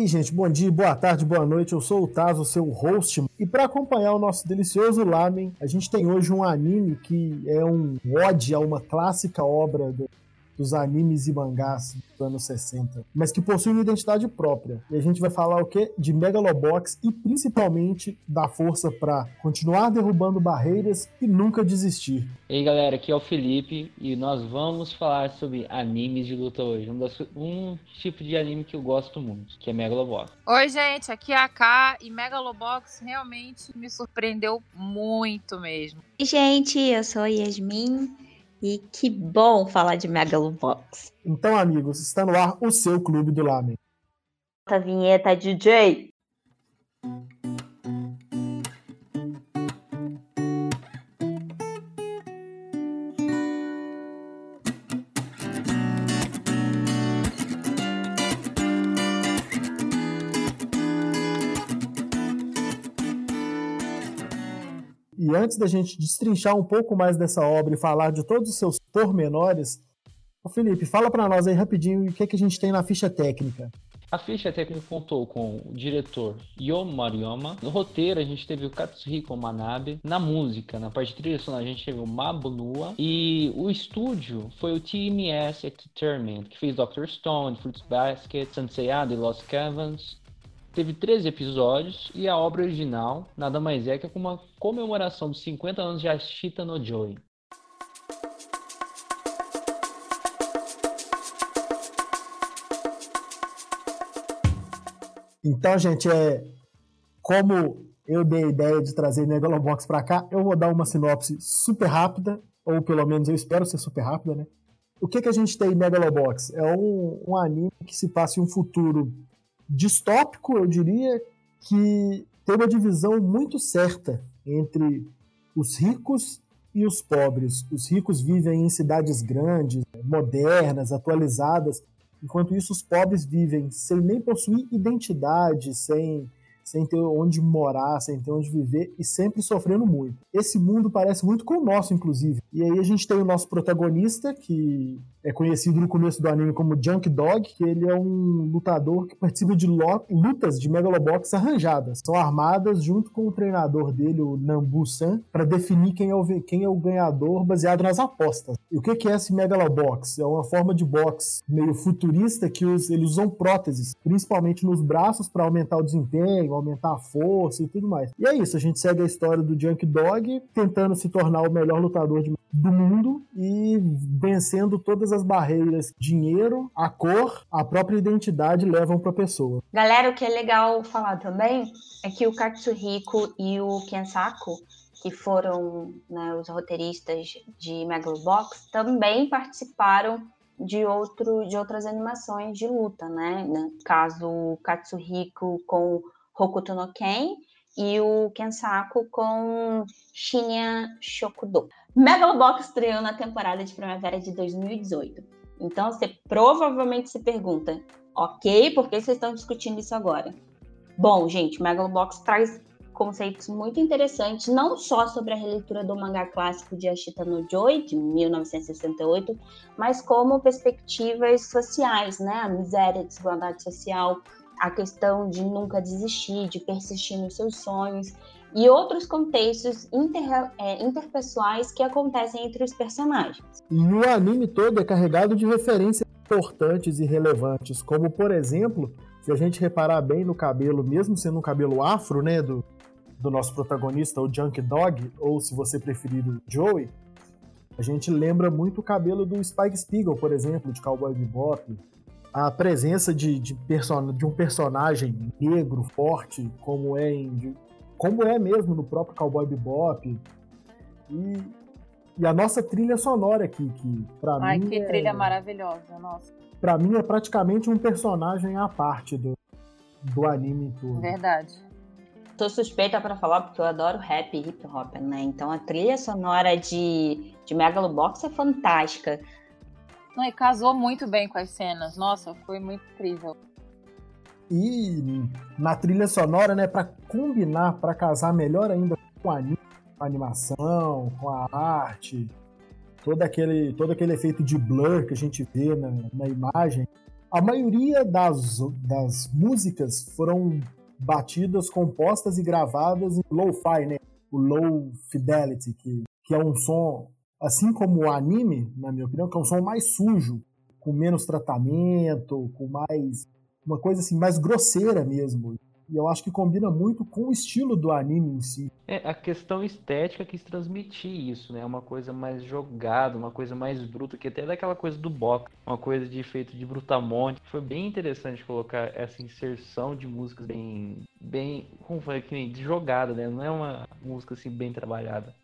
aí, gente, bom dia, boa tarde, boa noite. Eu sou o Tazo, seu host. E para acompanhar o nosso delicioso lamen, a gente tem hoje um anime que é um ode a uma clássica obra do, dos animes e mangás dos anos 60, mas que possui uma identidade própria. E a gente vai falar o quê? De Megalobox e principalmente da força para continuar derrubando barreiras e nunca desistir. E aí galera, aqui é o Felipe e nós vamos falar sobre animes de luta hoje. Um, das, um tipo de anime que eu gosto muito, que é Megalobox. Oi gente, aqui é a K e Megalobox realmente me surpreendeu muito mesmo. Oi gente, eu sou a Yasmin e que bom falar de Megalobox. Então, amigos, está no ar o seu Clube do Lamen. A vinheta, DJ! E antes da gente destrinchar um pouco mais dessa obra e falar de todos os seus pormenores, o Felipe, fala para nós aí rapidinho o que, é que a gente tem na ficha técnica. A ficha técnica contou com o diretor Yo Mariyama. No roteiro a gente teve o Katsuhiko Manabe. Na música, na parte trilha sonora, a gente teve o Mabunua. E o estúdio foi o TMS Entertainment, que fez Doctor Stone, Fruits Basket, Sanseiya e Lost Caverns teve 13 episódios e a obra original nada mais é que uma comemoração dos 50 anos de Ashita no Joy. Então, gente, é como eu dei a ideia de trazer Megalobox para cá, eu vou dar uma sinopse super rápida, ou pelo menos eu espero ser super rápida, né? O que, que a gente tem em Megalobox? É um, um anime que se passa em um futuro distópico, eu diria, que tem uma divisão muito certa entre os ricos e os pobres. Os ricos vivem em cidades grandes, modernas, atualizadas, enquanto isso os pobres vivem sem nem possuir identidade, sem sem ter onde morar, sem ter onde viver e sempre sofrendo muito. Esse mundo parece muito com o nosso, inclusive. E aí a gente tem o nosso protagonista, que é conhecido no começo do anime como Junk Dog, que ele é um lutador que participa de lutas de Megalobox arranjadas. São armadas junto com o treinador dele, o Nambu-san, para definir quem é, o, quem é o ganhador baseado nas apostas. E o que é esse Megalobox? É uma forma de box meio futurista que os, eles usam próteses, principalmente nos braços para aumentar o desempenho, aumentar a força e tudo mais. E é isso, a gente segue a história do Junk Dog tentando se tornar o melhor lutador de do mundo e vencendo todas as barreiras. Dinheiro, a cor, a própria identidade levam para a pessoa. Galera, o que é legal falar também é que o Katsuhiko e o Kensaku, que foram né, os roteiristas de Megalobox, também participaram de, outro, de outras animações de luta, né? No caso, o Katsuhiko com Hokuto no Ken e o Kensaku com Shinya Shokudo. Megalobox estreou na temporada de primavera de 2018. Então você provavelmente se pergunta, ok, por que vocês estão discutindo isso agora? Bom, gente, Megalobox traz conceitos muito interessantes, não só sobre a releitura do mangá clássico de Ashita no Joy, de 1968, mas como perspectivas sociais, né? A miséria, a desigualdade social, a questão de nunca desistir, de persistir nos seus sonhos e outros contextos inter, é, interpessoais que acontecem entre os personagens. E o anime todo é carregado de referências importantes e relevantes, como por exemplo, se a gente reparar bem no cabelo, mesmo sendo um cabelo afro, né, do, do nosso protagonista, o Junk Dog, ou se você preferir o Joey, a gente lembra muito o cabelo do Spike Spiegel, por exemplo, de Cowboy Bebop. A presença de, de, de um personagem negro, forte, como é em como é mesmo no próprio Cowboy Bebop. E, e a nossa trilha sonora aqui, que pra Ai, mim. que é, trilha maravilhosa, nossa. Pra mim é praticamente um personagem à parte do, do anime todo. Verdade. Tô suspeita para falar porque eu adoro rap e hip hop, né? Então a trilha sonora de, de Megalobox é fantástica. Não, e casou muito bem com as cenas. Nossa, foi muito incrível. E na trilha sonora, né, para combinar, para casar melhor ainda com a, animação, com a arte, todo aquele, todo aquele efeito de blur que a gente vê na, na imagem, a maioria das, das músicas foram batidas, compostas e gravadas em lo-fi, né? O low fidelity, que, que é um som, assim como o anime, na minha opinião, que é um som mais sujo, com menos tratamento, com mais uma coisa assim mais grosseira mesmo. E eu acho que combina muito com o estilo do anime em si. É, a questão estética quis transmitir isso, né? Uma coisa mais jogada, uma coisa mais bruta, que até daquela coisa do box, uma coisa de efeito de brutamonte. Foi bem interessante colocar essa inserção de músicas bem, bem, como foi que de jogada, né? Não é uma música assim bem trabalhada.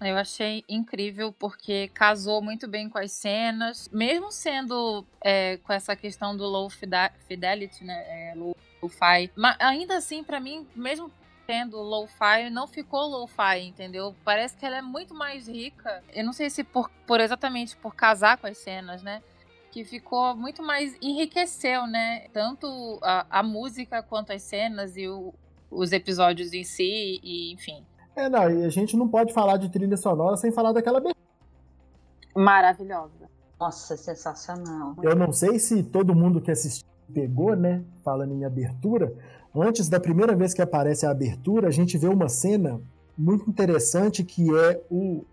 Eu achei incrível porque casou muito bem com as cenas, mesmo sendo é, com essa questão do low fidelity, né? É, low lo-fi. Mas ainda assim, para mim, mesmo tendo lo-fi, não ficou lo-fi, entendeu? Parece que ela é muito mais rica. Eu não sei se por, por exatamente por casar com as cenas, né? Que ficou muito mais. enriqueceu, né? Tanto a, a música quanto as cenas e o, os episódios em si, e enfim. É, não, e a gente não pode falar de trilha sonora sem falar daquela Maravilhosa. Nossa, sensacional. Eu não sei se todo mundo que assistiu pegou, né? Falando em abertura. Antes da primeira vez que aparece a abertura, a gente vê uma cena muito interessante que é o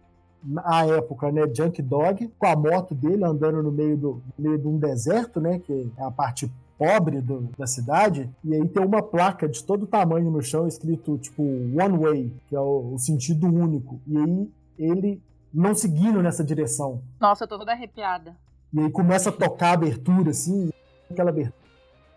a época, né, Junk Dog com a moto dele andando no meio do no meio de um deserto, né, que é a parte pobre do, da cidade, e aí tem uma placa de todo tamanho no chão escrito tipo one way, que é o, o sentido único. E aí ele não seguindo nessa direção. Nossa, eu tô toda arrepiada. E aí começa a tocar a abertura assim, aquela abertura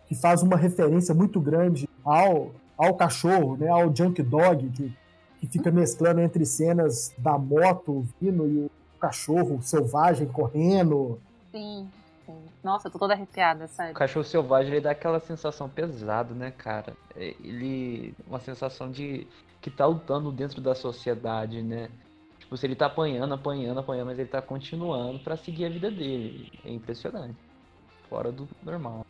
que faz uma referência muito grande ao, ao cachorro, né, ao Junk Dog, que, que fica mesclando entre cenas da moto vindo e o cachorro selvagem correndo. Sim, sim. Nossa, tô toda arrepiada, sério. O cachorro selvagem ele dá aquela sensação pesada, né, cara? É, ele. Uma sensação de que tá lutando dentro da sociedade, né? Tipo, se ele tá apanhando, apanhando, apanhando, mas ele tá continuando para seguir a vida dele. É impressionante. Fora do normal.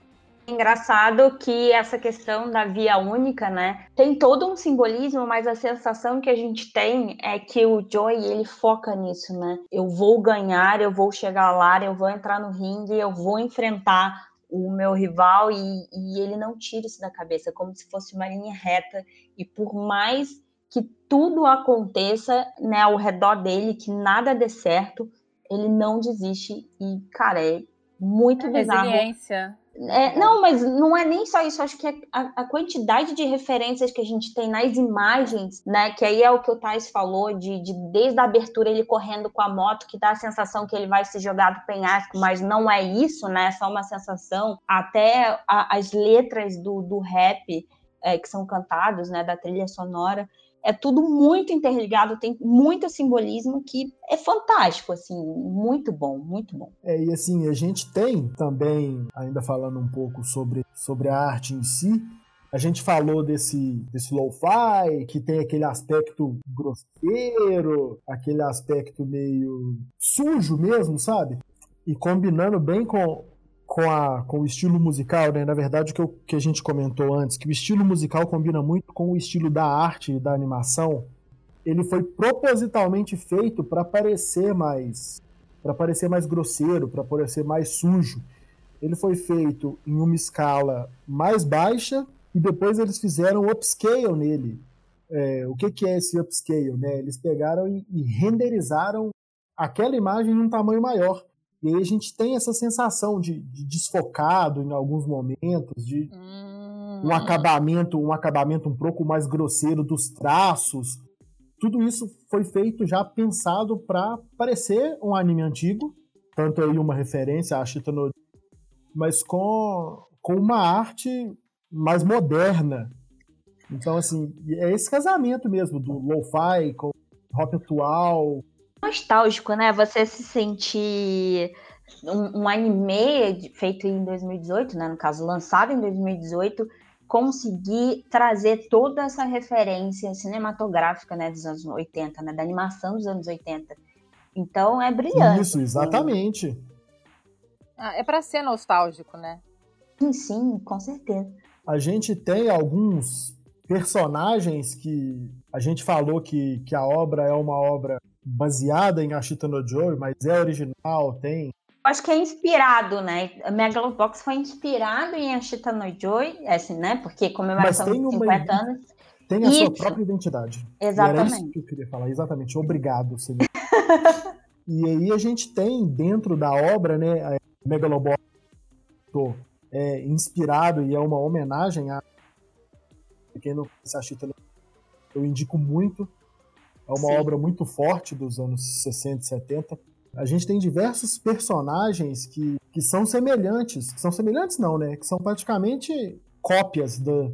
Engraçado que essa questão da via única, né, tem todo um simbolismo, mas a sensação que a gente tem é que o Joey ele foca nisso, né? Eu vou ganhar, eu vou chegar lá, eu vou entrar no ringue, eu vou enfrentar o meu rival e, e ele não tira isso da cabeça, como se fosse uma linha reta. E por mais que tudo aconteça, né, ao redor dele, que nada dê certo, ele não desiste e, cara, é muito é bizarro. Resiliência. É, não, mas não é nem só isso. Acho que a, a, quantidade de referências que a gente tem nas imagens, né? Que aí é o que o Thais falou, de, de desde a abertura ele correndo com a moto, que dá a sensação que ele vai se jogar do penhasco, mas não é isso, né? É só uma sensação. Até a, as letras do, do rap é, que são cantados, né? Da trilha sonora é tudo muito interligado, tem muito simbolismo que é fantástico, assim, muito bom, muito bom. É, e assim, a gente tem também, ainda falando um pouco sobre, sobre a arte em si, a gente falou desse, desse lo-fi, que tem aquele aspecto grosseiro, aquele aspecto meio sujo mesmo, sabe? E combinando bem com, com, a, com o estilo musical, né? Na verdade, o que, que a gente comentou antes, que o estilo musical combina muito com o estilo da arte e da animação. Ele foi propositalmente feito para parecer mais para parecer mais grosseiro, para parecer mais sujo. Ele foi feito em uma escala mais baixa e depois eles fizeram upscale nele. É, o que, que é esse upscale? Né? Eles pegaram e, e renderizaram aquela imagem em um tamanho maior. E aí a gente tem essa sensação de, de desfocado em alguns momentos, de hum. um acabamento, um acabamento um pouco mais grosseiro dos traços. Tudo isso foi feito já pensado para parecer um anime antigo, tanto aí uma referência a Ashita no mas com, com uma arte mais moderna. Então, assim, é esse casamento mesmo do lo-fi com rock atual, nostálgico, né? Você se sentir um, um, anime feito em 2018, né? No caso, lançado em 2018, conseguir trazer toda essa referência cinematográfica, né? Dos anos 80, né? Da animação dos anos 80. Então é brilhante. Isso, exatamente. Ah, é para ser nostálgico, né? Sim, sim, com certeza. A gente tem alguns personagens que a gente falou que, que a obra é uma obra baseada em Ashita no Joe, mas é original, tem. Acho que é inspirado, né? Megalobox foi inspirado em Ashita no Joy, assim, né? Porque comemoração de 50 uma... anos. Tem a isso. sua própria identidade. Exatamente. E era isso que eu queria falar. Exatamente. Obrigado, senhor. e aí a gente tem dentro da obra, né, Megalobox é inspirado e é uma homenagem a quem não conhece a Ashita eu indico muito. É uma Sim. obra muito forte dos anos 60 e 70 a gente tem diversos personagens que, que são semelhantes. Que são semelhantes, não, né? Que são praticamente cópias da,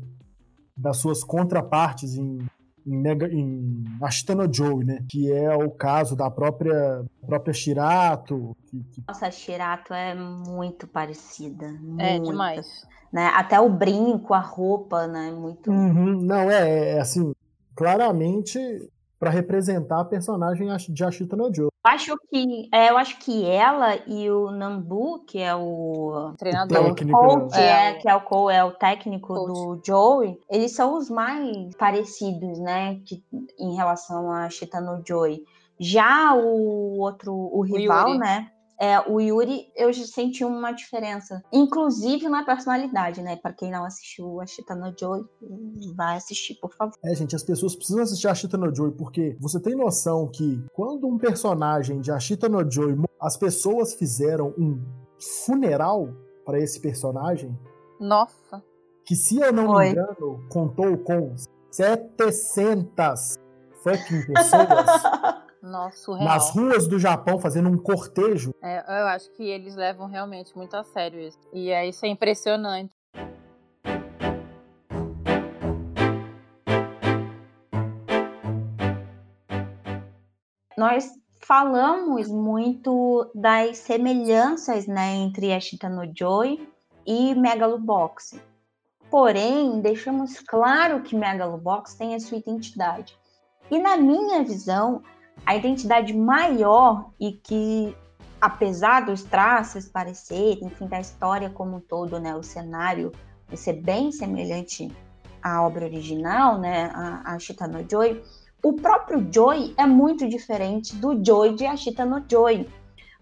das suas contrapartes em, em, Mega, em Ashita no Joe, né? Que é o caso da própria, própria Shirato. Que, que... Nossa, a Shirato é muito parecida. É demais. Né? Até o brinco, a roupa, né? Muito. Uhum, não, é, é assim, claramente para representar a personagem de Ashita no Joe. Acho que, é, eu acho que ela e o Nambu, que é o treinador, o técnico, Cole, que é, é, que é o Cole, é o técnico coach. do Joey, eles são os mais parecidos, né, que, em relação a Ashita no Joey. Já o outro, o rival, o né? É, o Yuri, eu senti uma diferença, inclusive na personalidade, né? Para quem não assistiu a Chita no Joy, vai assistir, por favor. É, gente, as pessoas precisam assistir a Chita no Joy, porque você tem noção que quando um personagem de Ashita no Joy, as pessoas fizeram um funeral para esse personagem. Nossa. Que se eu não Foi. me engano, contou com 700 fucking pessoas. Nossa, surreal. Nas ruas do Japão fazendo um cortejo. É, eu acho que eles levam realmente muito a sério isso. E é, isso é impressionante. Nós falamos muito das semelhanças né, entre a no Joy e Megalobox. Porém, deixamos claro que Megalobox tem a sua identidade. E na minha visão, a identidade maior e que, apesar dos traços parecerem, enfim, da história como um todo, né, o cenário ser bem semelhante à obra original, né, a, a Shita no Joy, o próprio Joy é muito diferente do Joy de Ashita no Joy,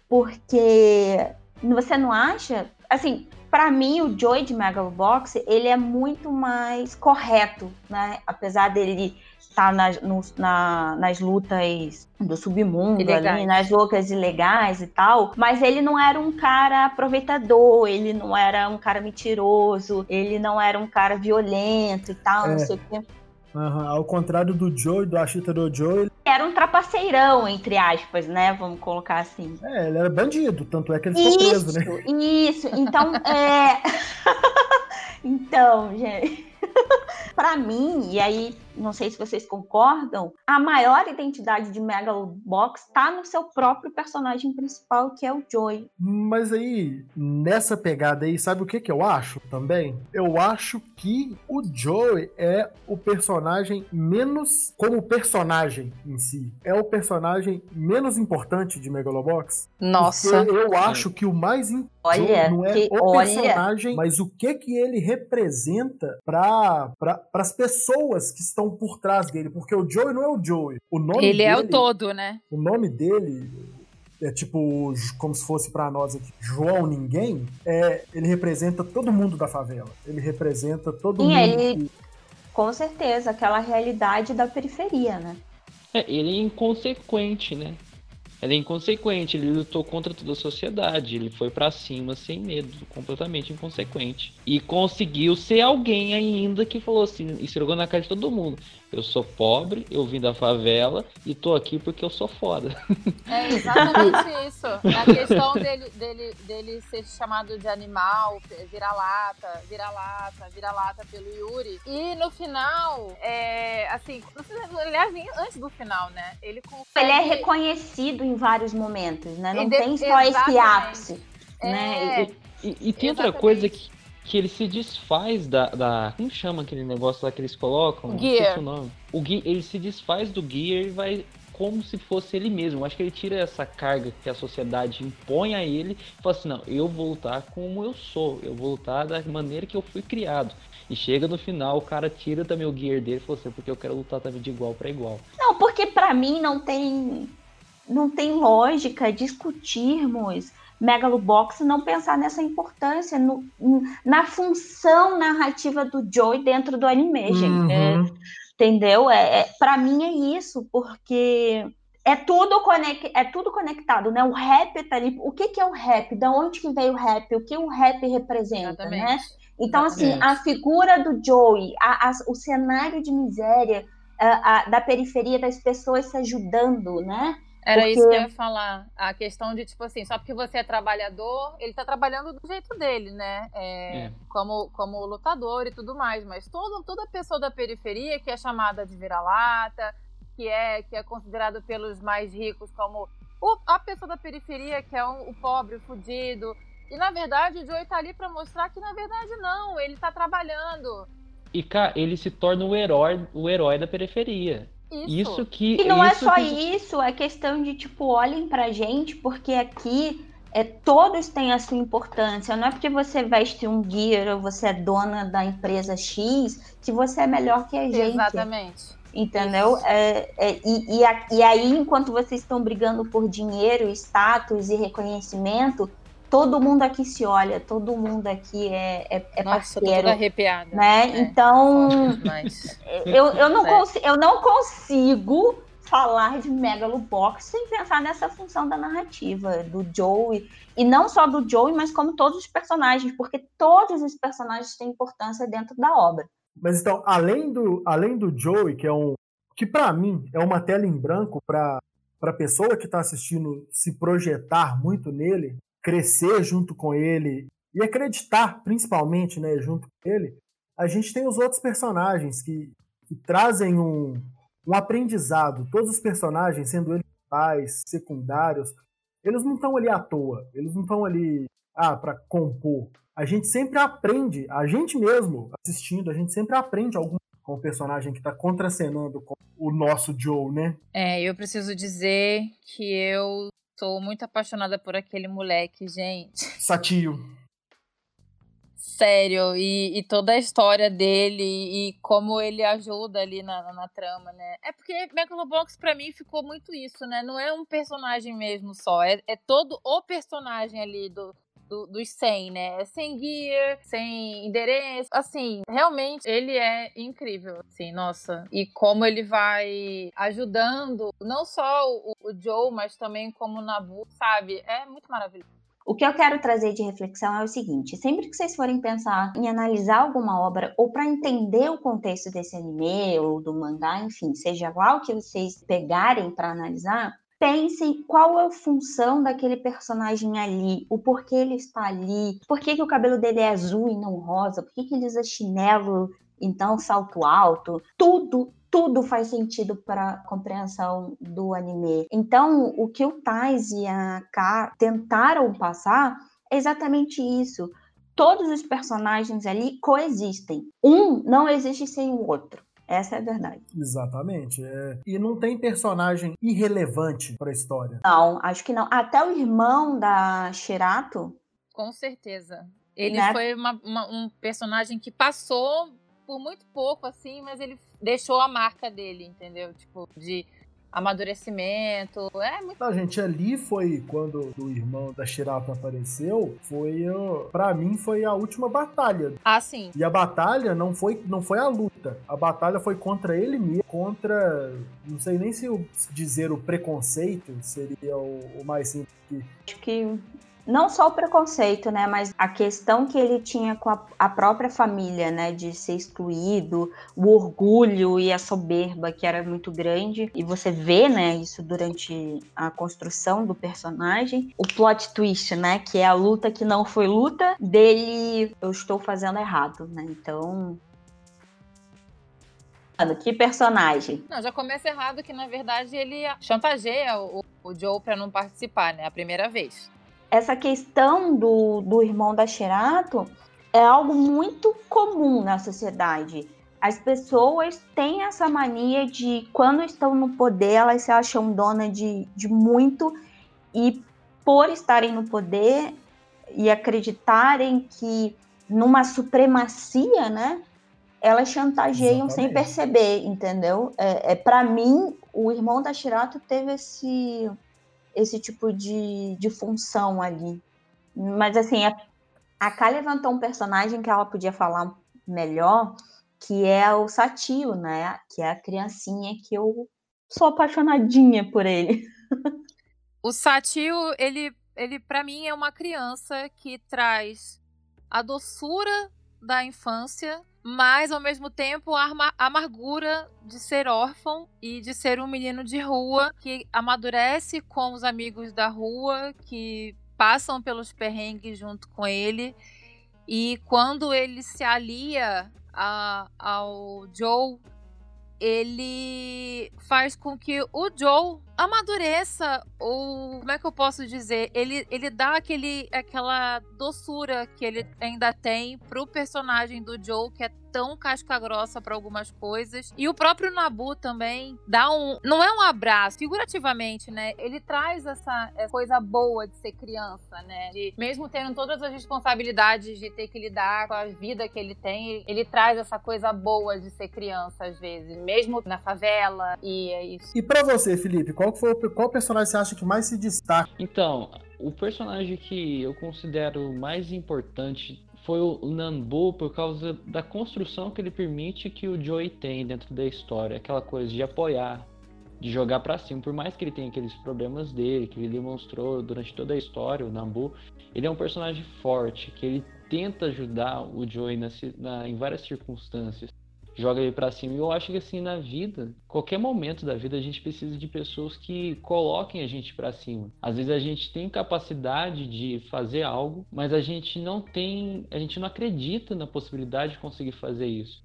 porque você não acha, assim, para mim o Joy de Megalobox, ele é muito mais correto, né, apesar dele tá nas, no, na, nas lutas do submundo ilegais. ali, nas loucas ilegais e tal, mas ele não era um cara aproveitador, ele não era um cara mentiroso, ele não era um cara violento e tal, é. não sei o quê. Uhum. Ao contrário do Joe, do Ashita do Joe, ele... Era um trapaceirão, entre aspas, né? Vamos colocar assim. É, ele era bandido, tanto é que ele ficou isso, preso, né? Isso, então, é... então, gente... para mim, e aí não sei se vocês concordam, a maior identidade de Megalobox tá no seu próprio personagem principal, que é o Joy. Mas aí, nessa pegada aí, sabe o que que eu acho também? Eu acho que o Joy é o personagem menos, como personagem em si, é o personagem menos importante de Megalobox. Nossa. eu acho que o mais importante olha, não é que, o personagem, olha. mas o que que ele representa para as pessoas que estão estão por trás dele, porque o Joey não é o Joey. O nome ele dele, é o todo, né? O nome dele é tipo, como se fosse para nós aqui, João Ninguém, é, ele representa todo mundo da favela. Ele representa todo Sim, mundo. Ele, que... Com certeza, aquela realidade da periferia, né? É, ele é inconsequente, né? Ele é inconsequente, ele lutou contra toda a sociedade, ele foi para cima sem medo, completamente inconsequente. E conseguiu ser alguém ainda que falou assim, esfregou na cara de todo mundo. Eu sou pobre, eu vim da favela e tô aqui porque eu sou foda. É exatamente isso. A questão dele, dele, dele ser chamado de animal, vira-lata, vira-lata, vira-lata pelo Yuri. E no final, é, assim, aliás, antes do final, né? Ele consegue... Ele é reconhecido em vários momentos, né? Não tem só esse ápice. É... Né? E, e, e tem exatamente. outra coisa que que ele se desfaz da, da. Como chama aquele negócio lá que eles colocam? Gear. O nome. O Gear, ele se desfaz do Gear e vai como se fosse ele mesmo. Acho que ele tira essa carga que a sociedade impõe a ele e fala assim: não, eu vou lutar como eu sou, eu vou lutar da maneira que eu fui criado. E chega no final, o cara tira também o gear dele e fala assim: porque eu quero lutar também de igual para igual. Não, porque para mim não tem, não tem lógica discutirmos Megalobox não pensar nessa importância, no, na função narrativa do Joey dentro do anime, gente. É, Uhum. entendeu? É, é, para mim é isso, porque é tudo, conec, é tudo conectado, né? O rap tá ali. O que, que é o rap? Da onde que veio o rap? O que o rap representa, né? Exatamente. Então, assim, Exatamente. a figura do Joey, a- a- o cenário de miséria a- a- da periferia das pessoas se ajudando, né? Era Porque- isso que eu ia falar. A questão de, tipo assim, só porque você é trabalhador, ele tá trabalhando do jeito dele, né? É, É. Como, como lutador e tudo mais. Mas todo, toda pessoa da periferia que é chamada de vira-lata, que é, que é considerado pelos mais ricos como o- a pessoa da periferia, que é um- o pobre, o fudido. E na verdade o Joey tá ali pra mostrar que na verdade não, ele tá trabalhando. E, cara, ele se torna o herói, o herói da periferia. Isso. Isso que. E não é só que- isso, é questão de, tipo, olhem pra gente, porque aqui é, todos têm a sua importância. Não é porque você veste um gear ou você é dona da empresa X que você é melhor que a gente. Exatamente. Entendeu? É, é, e, e, a- e aí, enquanto vocês estão brigando por dinheiro, status e reconhecimento, todo mundo aqui se olha, todo mundo aqui é, é, é Nossa, tô parceiro. toda arrepiada. Né? É. Então, Mas... eu, eu, não É. eu não consigo falar de Megalobox sem pensar nessa função da narrativa do Joey. E não só do Joey, mas como todos os personagens, porque todos os personagens têm importância dentro da obra. Mas então, além do, além do Joey, que é um. que pra mim é uma tela em branco pra, pra pessoa que tá assistindo se projetar muito nele, crescer junto com ele e acreditar, principalmente, né, junto com ele, a gente tem os outros personagens que, que trazem um, um aprendizado. Todos os personagens, sendo eles pais, secundários, eles não estão ali à toa. Eles não estão ali ah, para compor. A gente sempre aprende, a gente mesmo assistindo, a gente sempre aprende algum com o personagem que está contracenando com o nosso Joe, né? É, eu preciso dizer que eu sou muito apaixonada por aquele moleque, gente. Satio. Sério, e, e toda a história dele e como ele ajuda ali na, na, na trama, né? É porque Megalobox pra mim ficou muito isso, né? Não é um personagem mesmo só, é, é todo o personagem ali do, do, dos 100, né? É Sem gear, sem endereço. Assim, realmente ele é incrível, assim, nossa. E como ele vai ajudando não só o, o Joe, mas também como o Nabu, sabe? É muito maravilhoso. O que eu quero trazer de reflexão é o seguinte: sempre que vocês forem pensar em analisar alguma obra ou para entender o contexto desse anime ou do mangá, enfim, seja o que vocês pegarem para analisar, pensem qual é a função daquele personagem ali, o porquê ele está ali, por que, que o cabelo dele é azul e não rosa, por que, que ele usa chinelo e não salto alto. Tudo, tudo faz sentido para a compreensão do anime. Então, o que o Tais e a K tentaram passar é exatamente isso. Todos os personagens ali coexistem. Um não existe sem o outro. Essa é a verdade. Exatamente. é. E não tem personagem irrelevante para a história. Não, acho que não. Até o irmão da Shirato, Com certeza. Ele Né? foi uma- uma- um personagem que passou por muito pouco, assim, mas ele deixou a marca dele, entendeu? Tipo, de amadurecimento. É muito. Não, gente, ali foi quando o irmão da Shirata apareceu, foi, ó, pra mim, foi a última batalha. Ah, sim. E a batalha não foi, não foi a luta. A batalha foi contra ele mesmo, contra. Não sei nem se dizer o preconceito seria o, o mais simples. que- acho que não só o preconceito, né, mas a questão que ele tinha com a, a própria família, né, de ser excluído, o orgulho e a soberba que era muito grande, e você vê, né, isso durante a construção do personagem, o plot twist, né, que é a luta que não foi luta, dele eu estou fazendo errado, né, então... Mano, que personagem. Não, já começa errado que, na verdade, ele chantageia o, o Joe pra não participar, né? A primeira vez. Essa questão do, do irmão da Shirato é algo muito comum na sociedade. As pessoas têm essa mania de, quando estão no poder, elas se acham dona de, de muito, e por estarem no poder e acreditarem que numa supremacia, né? Elas chantageiam sem Exatamente. perceber, entendeu? É, é para mim, o irmão da Shirato teve esse esse tipo de, de função ali. Mas assim, a, a levantou um personagem que ela podia falar melhor, que é o Satio, né? Que é a criancinha que eu sou apaixonadinha por ele. O Satio, ele, ele para mim é uma criança que traz a doçura da infância, mas ao mesmo tempo a amargura de ser órfão e de ser um menino de rua que amadurece com os amigos da rua, que passam pelos perrengues junto com ele. E quando ele se alia a, ao Joe, ele faz com que o Joe amadureça, ou como é que eu posso dizer? Ele, ele dá aquele, aquela doçura que ele ainda tem pro personagem do Joe, que é tão casca grossa para algumas coisas. E o próprio Nabu também dá um. Não é um abraço, figurativamente, né? Ele traz essa, essa coisa boa de ser criança, né? De, mesmo tendo todas as responsabilidades de ter que lidar com a vida que ele tem, ele traz essa coisa boa de ser criança, às vezes, mesmo na favela. E é isso. E para você, Felipe, qual foi qual personagem você acha que mais se destaca? Então, o personagem que eu considero mais importante foi o Nambu por causa da construção que ele permite que o Joey tem dentro da história, aquela coisa de apoiar, de jogar para cima, por mais que ele tenha aqueles problemas dele, que ele demonstrou durante toda a história, o Nambu, ele é um personagem forte, que ele tenta ajudar o Joey na, na, em várias circunstâncias joga ele para cima. E eu acho que assim na vida, qualquer momento da vida a gente precisa de pessoas que coloquem a gente para cima. Às vezes a gente tem capacidade de fazer algo, mas a gente não tem, a gente não acredita na possibilidade de conseguir fazer isso.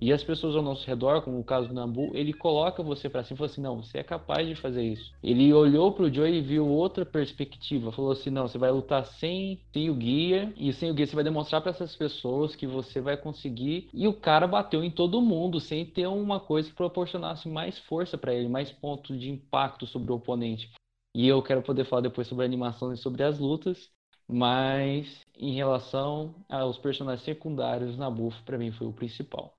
E as pessoas ao nosso redor, como o caso do Nambu, ele coloca você para cima e fala assim: não, você é capaz de fazer isso. Ele olhou pro Joe e viu outra perspectiva. Falou assim: não, você vai lutar sem, sem o guia, e sem o guia você vai demonstrar para essas pessoas que você vai conseguir. E o cara bateu em todo mundo sem ter uma coisa que proporcionasse mais força para ele, mais ponto de impacto sobre o oponente. E eu quero poder falar depois sobre a animação e sobre as lutas. Mas em relação aos personagens secundários, Nabu para mim foi o principal.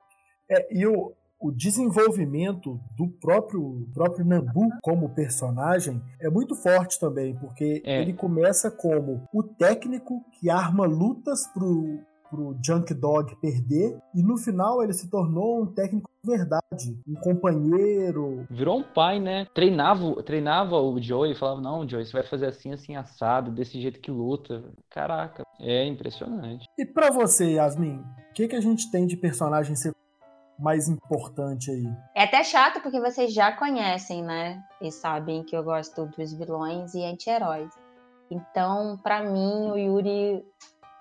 É, e o, o desenvolvimento do próprio, próprio Nambu como personagem é muito forte também, porque é. ele começa como o técnico que arma lutas pro, pro Junk Dog perder, e no final ele se tornou um técnico de verdade, um companheiro. Virou um pai, né? Treinava, treinava o Joey, falava: Não, Joey, você vai fazer assim, assim, assado, desse jeito que luta. Caraca, é impressionante. E para você, Yasmin, o que, que a gente tem de personagem secundário? Mais importante aí? É até chato porque vocês já conhecem, né? E sabem que eu gosto dos vilões e anti-heróis. Então, para mim, o Yuri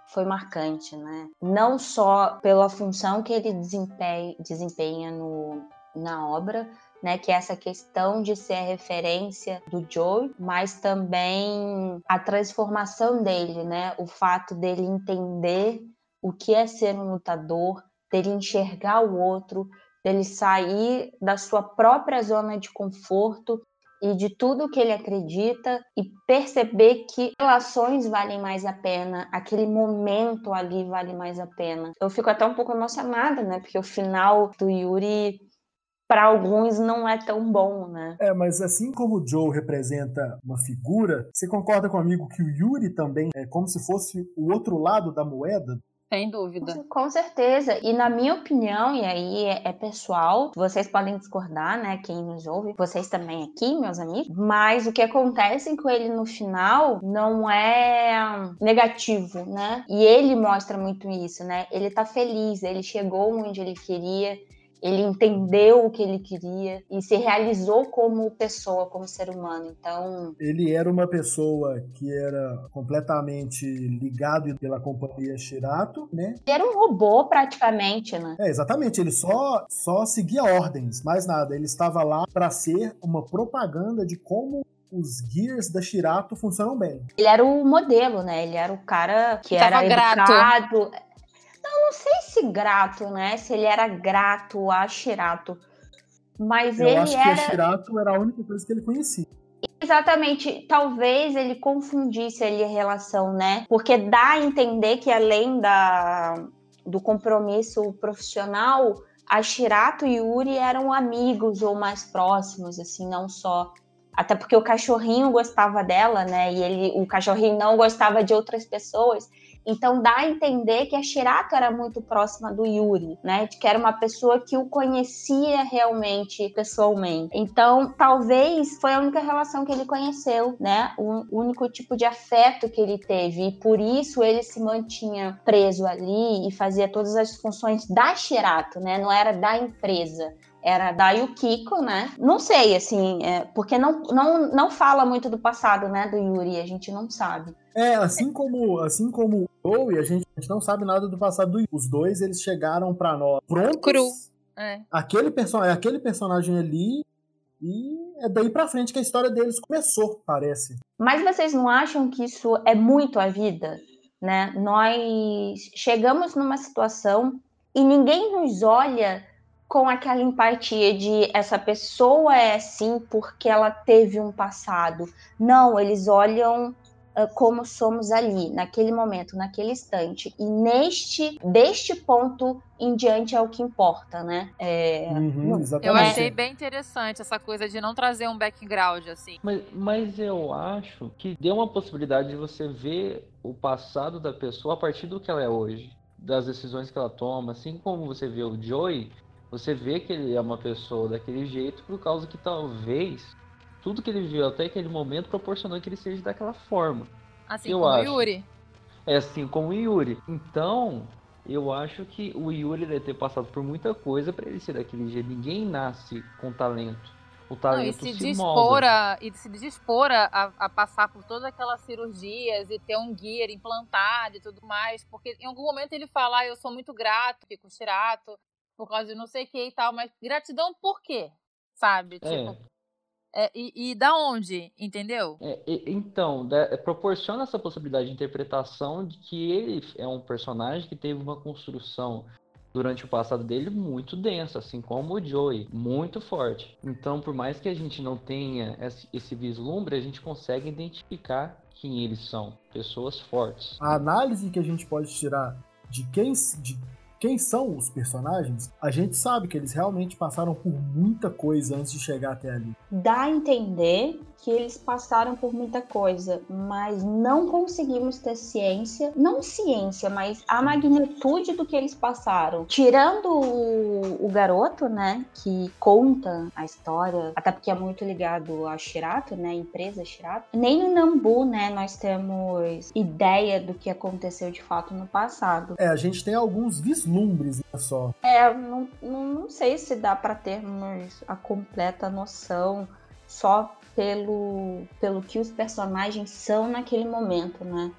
foi marcante, né? Não só pela função que ele desempenha, desempenha no, na obra, né, que é essa questão de ser a referência do Joe, mas também a transformação dele, né, o fato dele entender o que é ser um lutador, dele enxergar o outro, dele sair da sua própria zona de conforto e de tudo que ele acredita e perceber que relações valem mais a pena, aquele momento ali vale mais a pena. Eu fico até um pouco emocionada, né? Porque o final do Yuri para alguns não é tão bom, né? É, mas assim como o Joe representa uma figura, você concorda comigo que o Yuri também é como se fosse o outro lado da moeda? Sem dúvida. Com certeza. E na minha opinião, e aí é, é, pessoal, vocês podem discordar, né? Quem nos ouve, vocês também aqui, meus amigos. Mas o que acontece com ele no final não é negativo, né? E ele mostra muito isso, né? Ele tá feliz, ele chegou onde ele queria ele entendeu o que ele queria e se realizou como pessoa, como ser humano. Então, ele era uma pessoa que era completamente ligado pela companhia Shirato, né? Ele era um robô praticamente, né? É, exatamente, ele só só seguia ordens, mais nada. Ele estava lá para ser uma propaganda de como os gears da Shirato funcionam bem. Ele era o modelo, né? Ele era o cara que Tava era grato. educado eu não sei se grato, né? Se ele era grato a Shirato. Mas eu ele acho era. que a Shirato era a única coisa que ele conhecia. Exatamente, talvez ele confundisse ali a relação, né? Porque dá a entender que além da, do compromisso profissional, a Shirato e Yuri eram amigos ou mais próximos, assim, não só até porque o cachorrinho gostava dela, né? E ele, o cachorrinho não gostava de outras pessoas. Então dá a entender que a Shiraka era muito próxima do Yuri, né? Que era uma pessoa que o conhecia realmente pessoalmente. Então, talvez foi a única relação que ele conheceu, né? O único tipo de afeto que ele teve. E por isso ele se mantinha preso ali e fazia todas as funções da Shirato, né? Não era da empresa era da Yukiko, né? Não sei, assim, é, porque não, não, não fala muito do passado, né, do Yuri, a gente não sabe. É, assim como assim como o e a gente, a gente não sabe nada do passado do. Os dois, eles chegaram para nós prontos. Cru. É. Aquele, perso é aquele personagem ali e é daí pra frente que a história deles começou, parece. Mas vocês não acham que isso é muito a vida? Né? Nós chegamos numa situação e ninguém nos olha com aquela empatia de essa pessoa é assim porque ela teve um passado. Não, eles olham como somos ali, naquele momento, naquele instante. E neste, deste ponto em diante é o que importa, né? É, uhum, eu achei bem interessante essa coisa de não trazer um background assim. Mas, mas eu acho que deu uma possibilidade de você ver o passado da pessoa a partir do que ela é hoje das decisões que ela toma, assim como você vê o Joey, você vê que ele é uma pessoa daquele jeito por causa que talvez tudo que ele viu até aquele momento proporcionou que ele seja daquela forma. Assim eu como acho. o Yuri. É assim como o Yuri. Então, eu acho que o Yuri deve ter passado por muita coisa para ele ser daquele jeito. Ninguém nasce com talento. O talento Não, e se, se dispor a, e se dispor a, a, passar por todas aquelas cirurgias e ter um gear implantado e tudo mais, porque em algum momento ele fala, ah, eu sou muito grato, fico Shirato, por causa de não sei o que e tal, mas gratidão por quê? Sabe? É. Tipo, é, e, e, da onde, entendeu? É, então, da, é, proporciona essa possibilidade de interpretação de que ele é um personagem que teve uma construção durante o passado dele muito densa, assim como o Joey, muito forte. Então, por mais que a gente não tenha esse, esse vislumbre, a gente consegue identificar quem eles são, pessoas fortes. A análise que a gente pode tirar de quem, de quem são os personagens, a gente sabe que eles realmente passaram por muita coisa antes de chegar até ali. Dá a entender que eles passaram por muita coisa, mas não conseguimos ter ciência, não ciência, mas a magnitude do que eles passaram. Tirando o, o garoto, né, que conta a história, até porque é muito ligado a Shirato, né, a empresa Shirato, nem no Nambu, né, nós temos ideia do que aconteceu de fato no passado. É, a gente tem alguns vislumbres né, só. É, não, não, sei se dá para termos a completa noção só pelo, pelo que os personagens são naquele momento, né?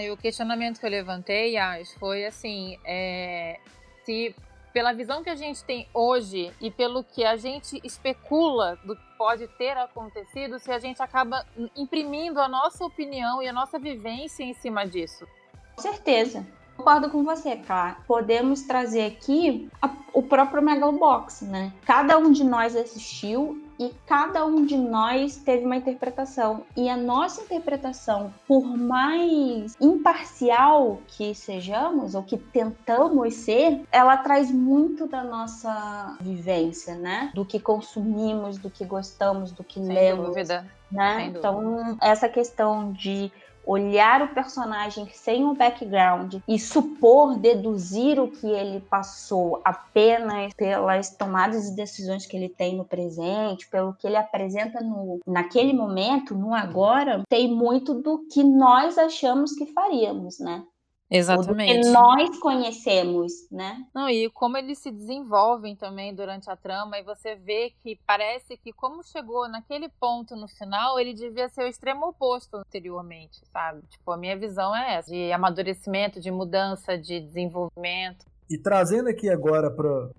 E o questionamento que eu levantei, Yas, foi assim, é, se pela visão que a gente tem hoje e pelo que a gente especula do que pode ter acontecido, se a gente acaba imprimindo a nossa opinião e a nossa vivência em cima disso. Com certeza. Concordo com você, cara. Podemos trazer aqui a, o próprio Megalobox, né? Cada um de nós assistiu e cada um de nós teve uma interpretação. E a nossa interpretação, por mais imparcial que sejamos, ou que tentamos ser, ela traz muito da nossa vivência, né? Do que consumimos, do que gostamos, do que Sem lemos. Dúvida. Né? Sem então, dúvida. essa questão de olhar o personagem sem um background e supor, deduzir o que ele passou apenas pelas tomadas de decisões que ele tem no presente, pelo que ele apresenta no, naquele momento, no agora, tem muito do que nós achamos que faríamos, né? Exatamente. Que nós conhecemos, né? Não, e como eles se desenvolvem também durante a trama, e você vê que parece que, como chegou naquele ponto no final, ele devia ser o extremo oposto anteriormente, sabe? Tipo, a minha visão é essa: de amadurecimento, de mudança, de desenvolvimento. E trazendo aqui agora para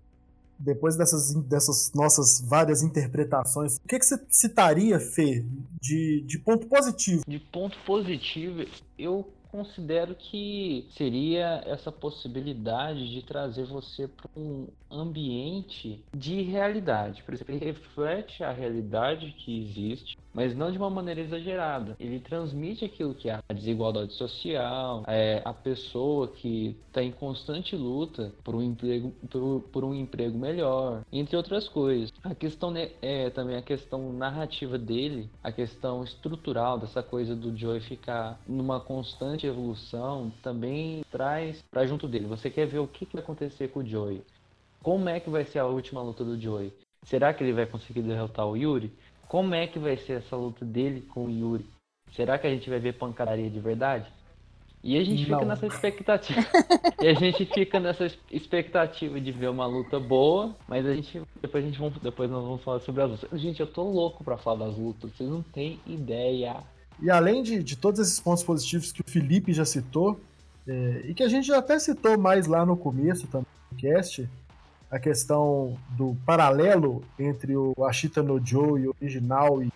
depois dessas, dessas nossas várias interpretações, o que, que você citaria, Fê, de, de ponto positivo? De ponto positivo, eu considero que seria essa possibilidade de trazer você para um, ambiente de realidade. Por exemplo, ele reflete a realidade que existe, mas não de uma maneira exagerada. Ele transmite aquilo que é a desigualdade social, é a pessoa que está em constante luta por um emprego, por, por, um emprego melhor, entre outras coisas. A questão é também a questão narrativa dele, a questão estrutural dessa coisa do Joey ficar numa constante evolução, também traz para junto dele. Você quer ver o que, que vai acontecer com o Joey? Como é que vai ser a última luta do Joey? Será que ele vai conseguir derrotar o Yuri? Como é que vai ser essa luta dele com o Yuri? Será que a gente vai ver pancadaria de verdade? E a gente Não. fica nessa expectativa. e a gente fica nessa expectativa de ver uma luta boa, mas a gente depois a gente vamos, depois nós vamos falar sobre as lutas. Gente, eu tô louco para falar das lutas, vocês não têm ideia. E além de, de todos esses pontos positivos que o Felipe já citou, é, e que a gente já até citou mais lá no começo também do cast, a questão do paralelo entre o Ashita no Joe original e,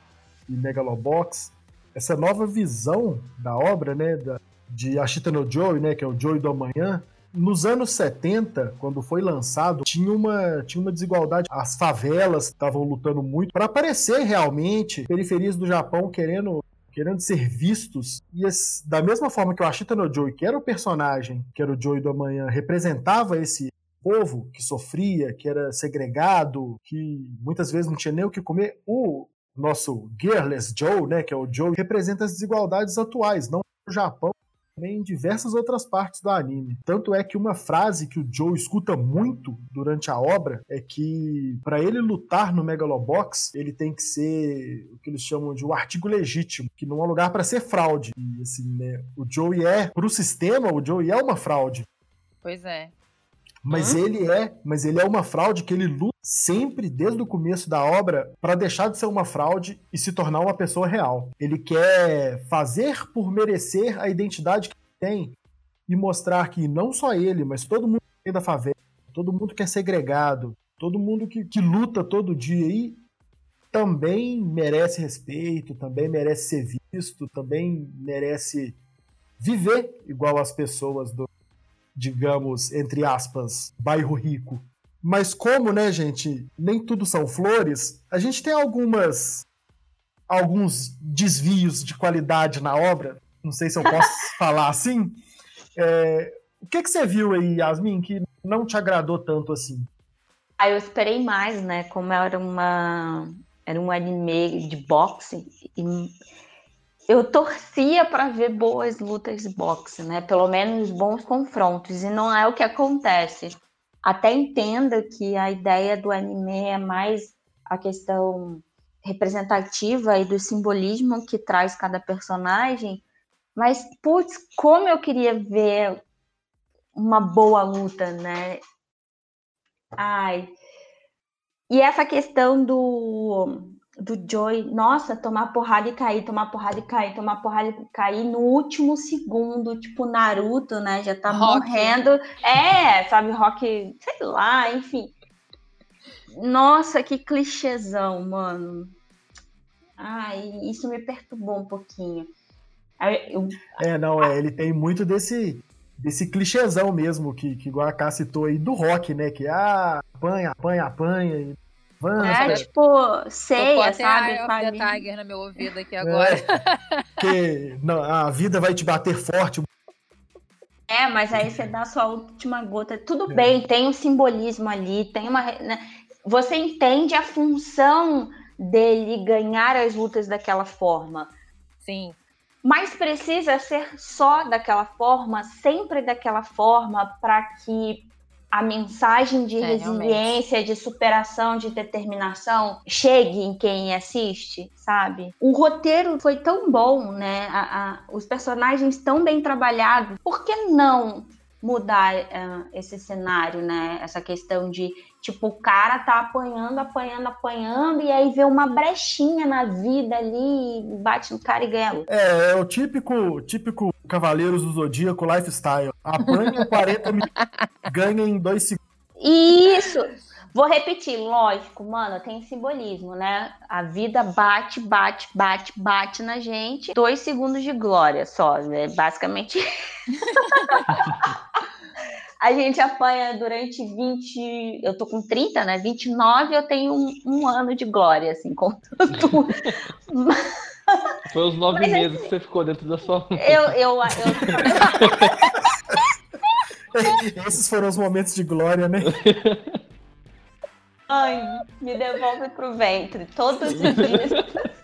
e Megalobox, essa nova visão da obra, né, da, de Ashita no Joe, né, que é o Joe do amanhã, nos anos 70, quando foi lançado, tinha uma, tinha uma desigualdade. As favelas estavam lutando muito para aparecer realmente, periferias do Japão querendo querendo ser vistos. E esse, da mesma forma que o Ashita no Joe, que era o personagem, que era o Joe do amanhã, representava esse povo que sofria, que era segregado, que muitas vezes não tinha nem o que comer. O nosso Gearless Joe, né, que é o Joe, representa as desigualdades atuais, não no Japão, também em diversas outras partes do anime. Tanto é que uma frase que o Joe escuta muito durante a obra é que para ele lutar no Megalobox, ele tem que ser o que eles chamam de um artigo legítimo, que não é lugar para ser fraude. E assim, né, o Joe é pro sistema, o Joe é uma fraude. Pois é. Mas Hã? ele é, mas ele é uma fraude que ele luta sempre desde o começo da obra para deixar de ser uma fraude e se tornar uma pessoa real. Ele quer fazer por merecer a identidade que tem e mostrar que não só ele, mas todo mundo da favela, todo mundo que é segregado, todo mundo que, que luta todo dia aí também merece respeito, também merece ser visto, também merece viver igual as pessoas do, digamos, entre aspas, bairro rico. Mas como, né, gente, nem tudo são flores, a gente tem algumas alguns desvios de qualidade na obra. Não sei se eu posso falar assim. É, o que, que você viu aí, Yasmin, que não te agradou tanto assim? Ah, eu esperei mais, né? Como era uma era um anime de boxe e eu torcia para ver boas lutas de boxe, né? Pelo menos bons confrontos, e não é o que acontece. Até entendo que a ideia do anime é mais a questão representativa e do simbolismo que traz cada personagem, mas putz, como eu queria ver uma boa luta, né? Ai. E essa questão do do Joy, nossa, tomar porrada e cair, tomar porrada e cair, tomar porrada e cair no último segundo, tipo Naruto, né? Já tá rock. morrendo. É, sabe, rock, sei lá, enfim. Nossa, que clichêzão, mano. Ai, isso me perturbou um pouquinho. Eu... É, não, é, ele tem muito desse desse clichêzão mesmo que, que o Guaracá citou aí do rock, né? Que ah, apanha, apanha, apanha. É, tipo, ceia, sabe? Eye the Tiger no meu ouvido aqui é, agora. É, que não, a vida vai te bater forte. É, mas aí você dá a sua última gota. Tudo é. bem, tem um simbolismo ali, tem uma. Né? Você entende a função dele ganhar as lutas daquela forma. Sim. Mas precisa ser só daquela forma, sempre daquela forma, para que a mensagem de é, resiliência, realmente. de superação, de determinação chegue em quem assiste, sabe? O roteiro foi tão bom, né? A, a, os personagens tão bem trabalhados. Por que não mudar uh, esse cenário, né? Essa questão de tipo o cara tá apanhando, apanhando, apanhando e aí vê uma brechinha na vida ali, bate no cara e ganha. É, é o típico, típico Cavaleiros do Zodíaco lifestyle. Apanha 40 minutos, ganha em 2 segundos. Isso. Vou repetir, lógico, mano, tem simbolismo, né? A vida bate, bate, bate, bate na gente. Dois segundos de glória só, né? Basicamente. a gente apanha durante 20. Eu tô com 30, né? 29, eu tenho um, um ano de glória, assim, contando. Foi os nove Mas, meses assim, que você ficou dentro da sua. Eu, eu, eu... Esses foram os momentos de glória, né? Ai, me devolve pro ventre todos os dias.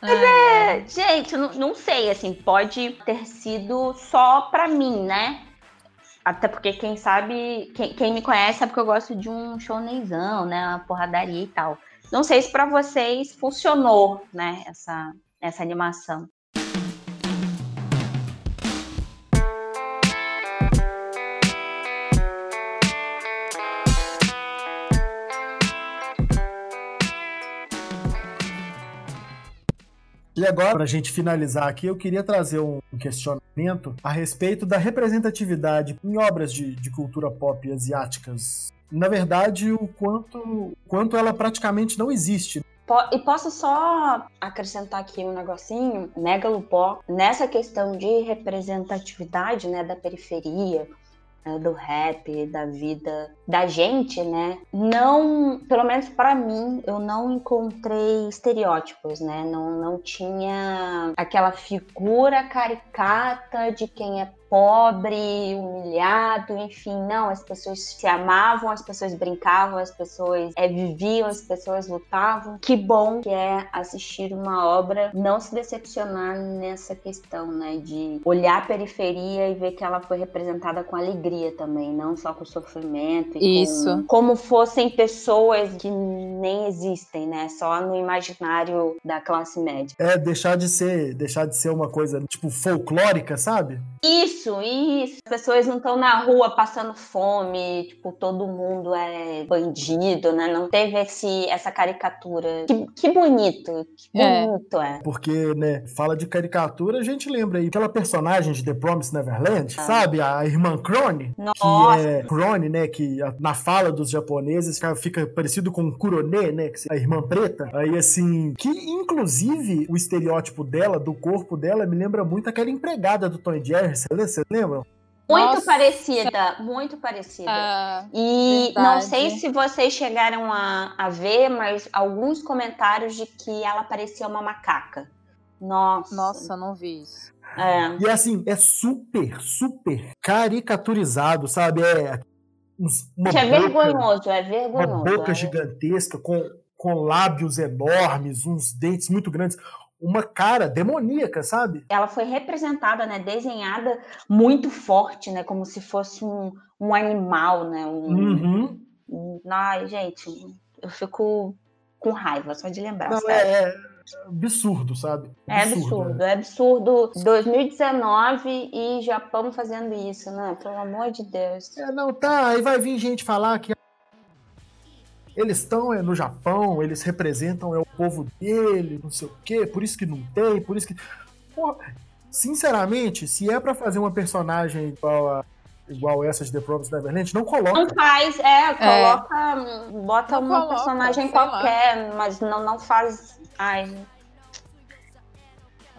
Mas é, gente, não, não sei, assim, pode ter sido só pra mim, né? Até porque quem sabe, quem, quem me conhece sabe que eu gosto de um shonenzão, né? Uma porradaria e tal. Não sei se para vocês funcionou, né? Essa, essa animação. E agora, para a gente finalizar aqui, eu queria trazer um questionamento a respeito da representatividade em obras de, de cultura pop asiáticas. Na verdade, o quanto, quanto ela praticamente não existe. E posso só acrescentar aqui um negocinho, Megalopó, nessa questão de representatividade né, da periferia, do rap, da vida da gente, né? Não, pelo menos para mim, eu não encontrei estereótipos, né? Não, não tinha aquela figura caricata de quem é pobre, humilhado, enfim, não, as pessoas se amavam, as pessoas brincavam, as pessoas é, viviam, as pessoas lutavam. Que bom que é assistir uma obra, não se decepcionar nessa questão, né, de olhar a periferia e ver que ela foi representada com alegria também, não só com sofrimento e Isso. Com, como fossem pessoas que nem existem, né, só no imaginário da classe média. É deixar de ser, deixar de ser uma coisa tipo folclórica, sabe? Isso isso, isso. As pessoas não estão na rua passando fome, tipo, todo mundo é bandido, né? Não teve esse, essa caricatura. Que, que bonito, que é. bonito é. Porque, né, fala de caricatura, a gente lembra aí aquela personagem de The Promised Neverland, ah. sabe? A irmã Crone. Nossa. Que é Crone, né? Que na fala dos japoneses fica, fica parecido com Kurone, né? A irmã preta. Aí, assim, que inclusive o estereótipo dela, do corpo dela, me lembra muito aquela empregada do Tom Jerry, vocês lembram? Muito Nossa. parecida, muito parecida. Ah, e verdade. não sei se vocês chegaram a, a ver, mas alguns comentários de que ela parecia uma macaca. Nossa. Nossa, não vi isso. É. E assim, é super, super caricaturizado, sabe? É uma que é boca, vergonhoso, é vergonhoso. Uma boca é. gigantesca, com, com lábios enormes, uns dentes muito grandes uma cara demoníaca, sabe? Ela foi representada, né, desenhada muito forte, né, como se fosse um, um animal, né? Um, uhum. um, ai, gente, eu fico com raiva só de lembrar. Não, é, é, absurdo, sabe? É absurdo, é absurdo. 2019 e Japão fazendo isso, né? Pelo amor de Deus. É, não, tá, aí vai vir gente falar que eles estão é, no Japão, eles representam é o povo dele, não sei o quê, por isso que não tem, por isso que. Pô, sinceramente, se é para fazer uma personagem igual a igual essa de The Promised Neverland, não coloca. Não faz, é, coloca, é. bota não uma coloca, personagem qualquer, lá. mas não, não faz. Ai,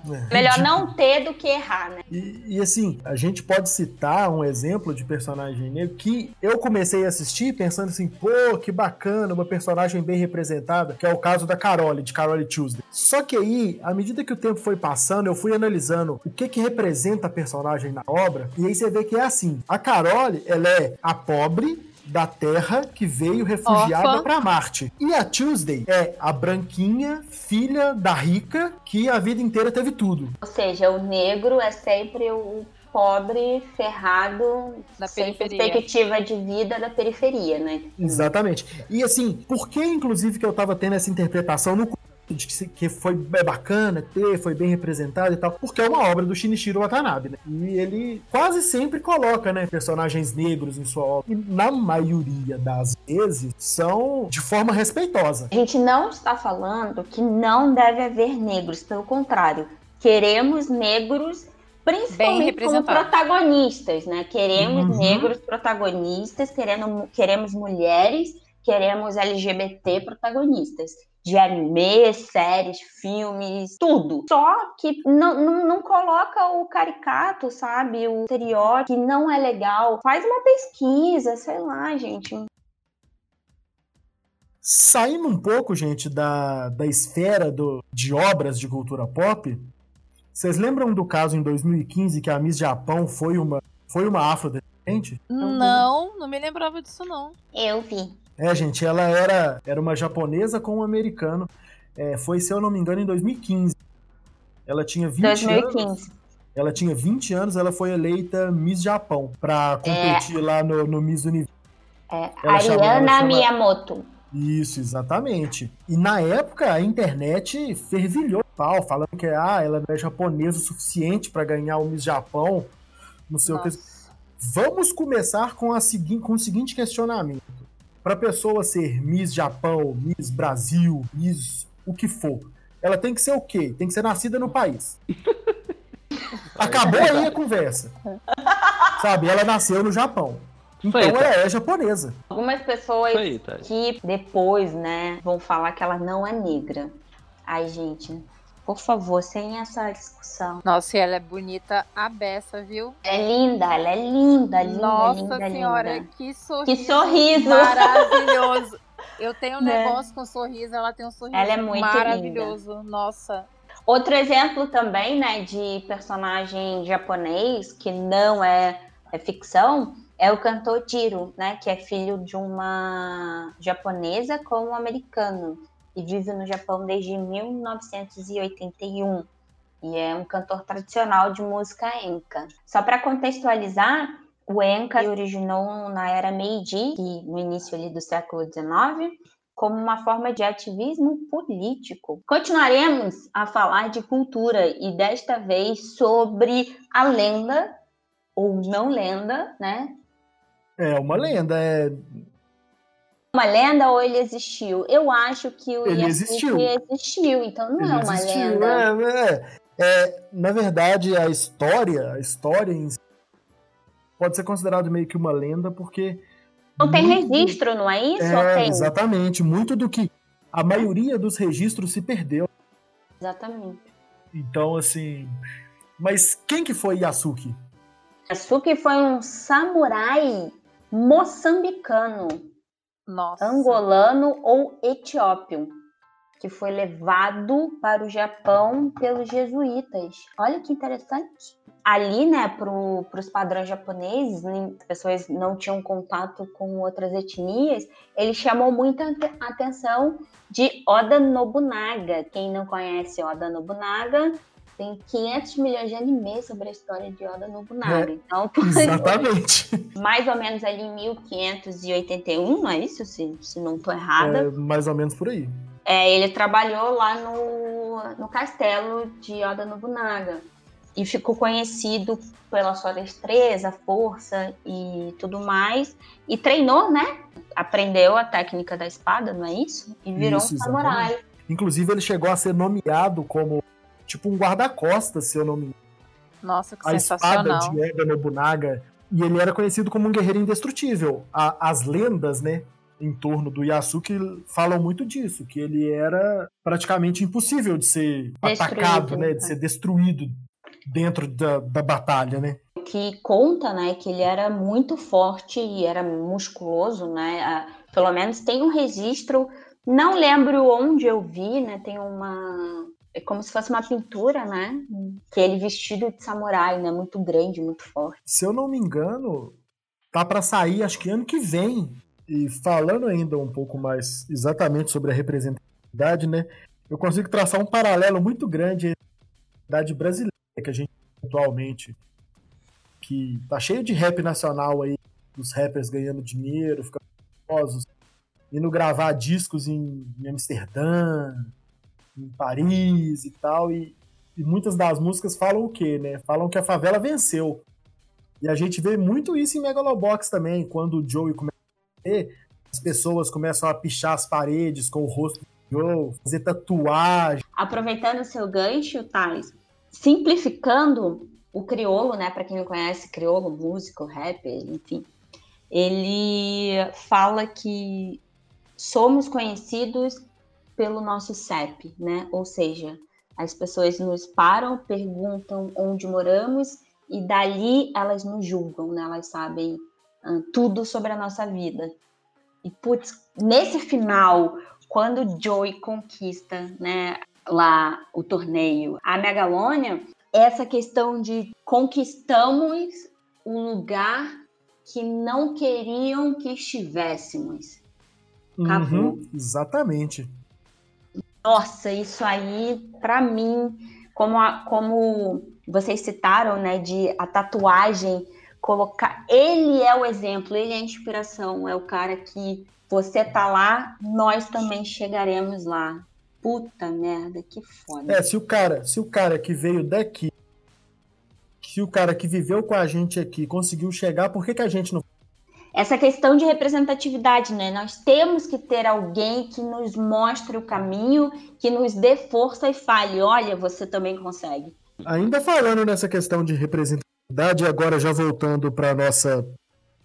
é, Melhor não ter do que errar, né? E, e, assim, a gente pode citar um exemplo de personagem negro que eu comecei a assistir pensando assim, pô, que bacana, uma personagem bem representada, que é o caso da Carole, de Carole Tuesday. Só que aí, à medida que o tempo foi passando, eu fui analisando o que que representa a personagem na obra, e aí você vê que é assim, a Carole, ela é a pobre da Terra que veio refugiada para Marte. E a Tuesday é a branquinha, filha da rica, que a vida inteira teve tudo. Ou seja, o negro é sempre o pobre, ferrado, da sem perspectiva de vida da periferia, né? Exatamente. E assim, por que inclusive que eu tava tendo essa interpretação no de que, que foi é bacana ter, foi bem representado e tal, porque é uma obra do Shinichiro Watanabe, né? E ele quase sempre coloca, né, personagens negros em sua obra. E na maioria das vezes são de forma respeitosa. A gente não está falando que não deve haver negros, pelo contrário. Queremos negros principalmente como protagonistas, né? Queremos uhum. negros protagonistas, querendo, queremos mulheres, queremos LGBT protagonistas. De anime, séries, filmes, tudo. Só que não, não, não coloca o caricato, sabe? O estereótipo que não é legal. Faz uma pesquisa, sei lá, gente. Saindo um pouco, gente, da, da esfera do, de obras de cultura pop, vocês lembram do caso em 2015 que a Miss Japão foi uma, foi uma afrodescendente? Não, não me lembrava disso, não. Eu vi. É, gente, ela era, era uma japonesa com um americano. É, foi, se eu não me engano, em 2015. Ela tinha 20 2015. anos. Ela tinha 20 anos, ela foi eleita Miss Japão para competir é. lá no, no Miss Universo. É, Ariana chama, Miyamoto. Isso, exatamente. E na época a internet fervilhou pau, falando que ah, ela não é japonesa o suficiente para ganhar o Miss Japão. Não sei Nossa. o que. Vamos começar com, a segui com o seguinte questionamento. Para pessoa ser Miss Japão, Miss Brasil, Miss o que for, ela tem que ser o quê? Tem que ser nascida no país. Acabou aí a conversa. Sabe? Ela nasceu no Japão. Então ela é japonesa. Algumas pessoas aí, que depois, né, vão falar que ela não é negra. Ai, gente, por favor, sem essa discussão. Nossa, e ela é bonita a beça, viu? É linda, ela é linda, linda, Nossa linda, senhora, linda. que sorriso. Que sorriso. Maravilhoso. Eu tenho um né? negócio com sorriso, ela tem um sorriso ela é muito maravilhoso. Linda. Nossa. Outro exemplo também, né, de personagem japonês que não é, é ficção, é o cantor Jiro, né, que é filho de uma japonesa com um americano e vive no Japão desde 1981 e é um cantor tradicional de música enka. Só para contextualizar, o enka originou na era Meiji, no início ali do século XIX, como uma forma de ativismo político. Continuaremos a falar de cultura e desta vez sobre a lenda ou não lenda, né? É uma lenda, é uma lenda ou ele existiu? Eu acho que o ele existiu. existiu, então não ele é uma existiu. lenda. É, é, é, na verdade, a história, a história em... pode ser considerado meio que uma lenda, porque. Não tem registro, não é isso? É, exatamente. Muito do que. A maioria dos registros se perdeu. Exatamente. Então, assim. Mas quem que foi Yasuki? Yasuki foi um samurai moçambicano nossa. angolano ou etiópio, que foi levado para o Japão pelos jesuítas. Olha que interessante. Ali, né, para os padrões japoneses, as pessoas não tinham contato com outras etnias, ele chamou muita atenção de Oda Nobunaga. Quem não conhece Oda Nobunaga tem 500 milhões de animes sobre a história de Oda Nobunaga. É, então, exatamente. mais ou menos ali em 1581, não é isso? Se, se não estou errada. É, mais ou menos por aí. É, ele trabalhou lá no, no castelo de Oda Nobunaga e ficou conhecido pela sua destreza, força e tudo mais. E treinou, né? Aprendeu a técnica da espada, não é isso? E virou isso, um samurai. Exatamente. Inclusive, ele chegou a ser nomeado como tipo um guarda-costas, se eu não me engano. Nossa, que a sensacional. espada de Eda Nobunaga. E ele era conhecido como um guerreiro indestrutível. A, as lendas, né, em torno do Yasuki falam muito disso, que ele era praticamente impossível de ser destruído, atacado, né, de ser destruído dentro da, da batalha, né? Que conta, né, que ele era muito forte e era musculoso, né? Pelo menos tem um registro, não lembro onde eu vi, né? Tem uma é como se fosse uma pintura, né? Que ele vestido de samurai, né? Muito grande, muito forte. Se eu não me engano, tá para sair, acho que ano que vem. E falando ainda um pouco mais exatamente sobre a representatividade, né? Eu consigo traçar um paralelo muito grande entre a idade brasileira que a gente atualmente, que tá cheio de rap nacional aí, dos rappers ganhando dinheiro, ficando famosos, indo gravar discos em, em Amsterdã, em Paris e tal, e, e muitas das músicas falam o quê, né? Falam que a favela venceu. E a gente vê muito isso em Megalobox também, quando o Joey começa a ver, as pessoas começam a pichar as paredes com o rosto do Joe, fazer tatuagem. Aproveitando seu gancho, Thales, simplificando o criolo, né, para quem não conhece, criolo, músico, rapper, enfim, ele fala que somos conhecidos pelo nosso CEP, né? Ou seja, as pessoas nos param, perguntam onde moramos e dali elas nos julgam, né? Elas sabem uh, tudo sobre a nossa vida. E putz, nesse final, quando Joey conquista, né, lá o torneio, a Megalônia, essa questão de conquistamos um lugar que não queriam que estivéssemos. Acabou. Uhum, exatamente. Nossa, isso aí, para mim, como, a, como vocês citaram, né, de a tatuagem colocar. Ele é o exemplo, ele é a inspiração, é o cara que você tá lá, nós também chegaremos lá. Puta merda, que foda. É, se o cara, se o cara que veio daqui, se o cara que viveu com a gente aqui conseguiu chegar, por que, que a gente não essa questão de representatividade, né? Nós temos que ter alguém que nos mostre o caminho, que nos dê força e fale: olha, você também consegue. Ainda falando nessa questão de representatividade, agora já voltando para a nossa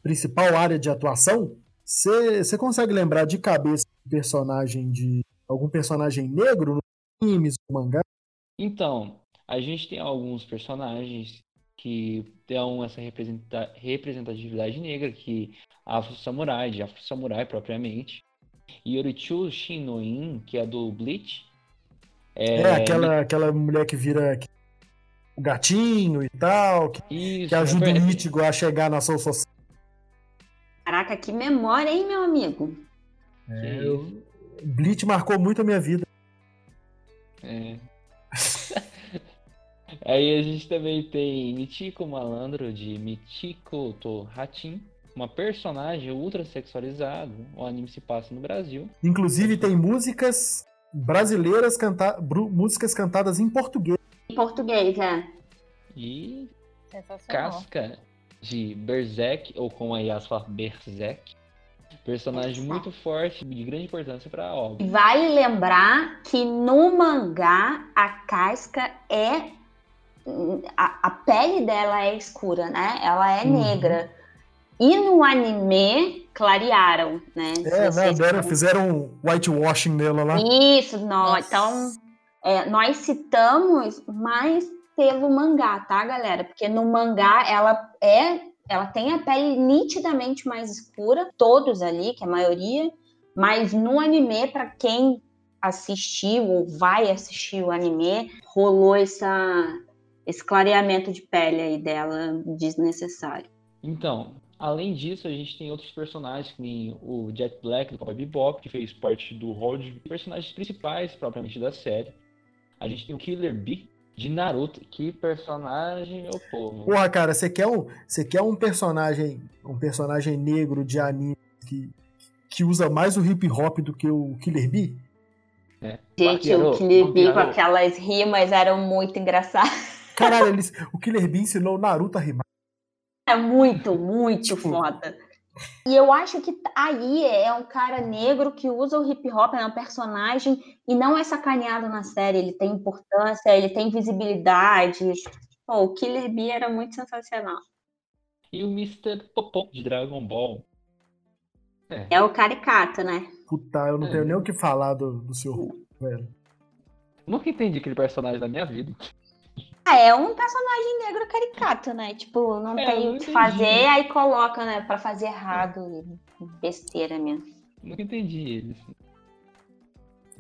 principal área de atuação, você consegue lembrar de cabeça um personagem de algum personagem negro no animes, no mangá? Então, a gente tem alguns personagens que dão essa representatividade negra, que Afro Samurai, de Afro Samurai propriamente, e Yorichu Shinoin, que é do Bleach. É, é aquela, aquela mulher que vira o gatinho e tal, que, Isso, que ajuda é... o Mítigo a chegar na sua sociedade. Caraca, que memória, hein, meu amigo? É, eu... Bleach marcou muito a minha vida. É. Aí a gente também tem Michiko Malandro, de Michiko to Hatin, uma personagem ultra sexualizada. O anime se passa no Brasil. Inclusive tem músicas brasileiras, canta... músicas cantadas em português. Em português, é. E Casca de Berserk, ou como a Yas fala, Berserk. Personagem muito forte, de grande importância para a obra. Vale lembrar que no mangá a Casca é a, a, pele dela é escura, né? Ela é uhum. negra. E no anime, clarearam, né? É, né? Deram, fizeram whitewashing nela lá. Isso, nós, então é, nós citamos mais pelo mangá, tá, galera? Porque no mangá ela é, ela tem a pele nitidamente mais escura, todos ali, que é a maioria, mas no anime, para quem assistiu ou vai assistir o anime, rolou essa esse clareamento de pele aí dela desnecessário. Então, além disso, a gente tem outros personagens, que o Jet Black do Cowboy Bebop, que fez parte do rol de personagens principais propriamente da série. A gente tem o Killer Bee de Naruto. Que personagem, ô povo. Porra, cara, você quer um, você quer um personagem, um personagem negro de anime que, que usa mais o hip hop do que o Killer Bee? É. Gente, o Killer Bee com aquelas rimas eram muito engraçadas. Caralho, eles, o Killer Bee ensinou o Naruto a rimar. É muito, muito tipo... foda. E eu acho que aí é um cara negro que usa o hip hop, é um personagem, e não é sacaneado na série. Ele tem importância, ele tem visibilidade. Pô, o Killer Bee era muito sensacional. E o Mr. Popó de Dragon Ball. É, é o caricato, né? Puta, eu não é. tenho nem o que falar do, do seu velho. Nunca entendi aquele personagem da minha vida. Ah, é um personagem negro caricato, né? Tipo, não é, tem o que fazer, aí coloca, né, pra fazer errado. Besteira mesmo. Nunca entendi ele.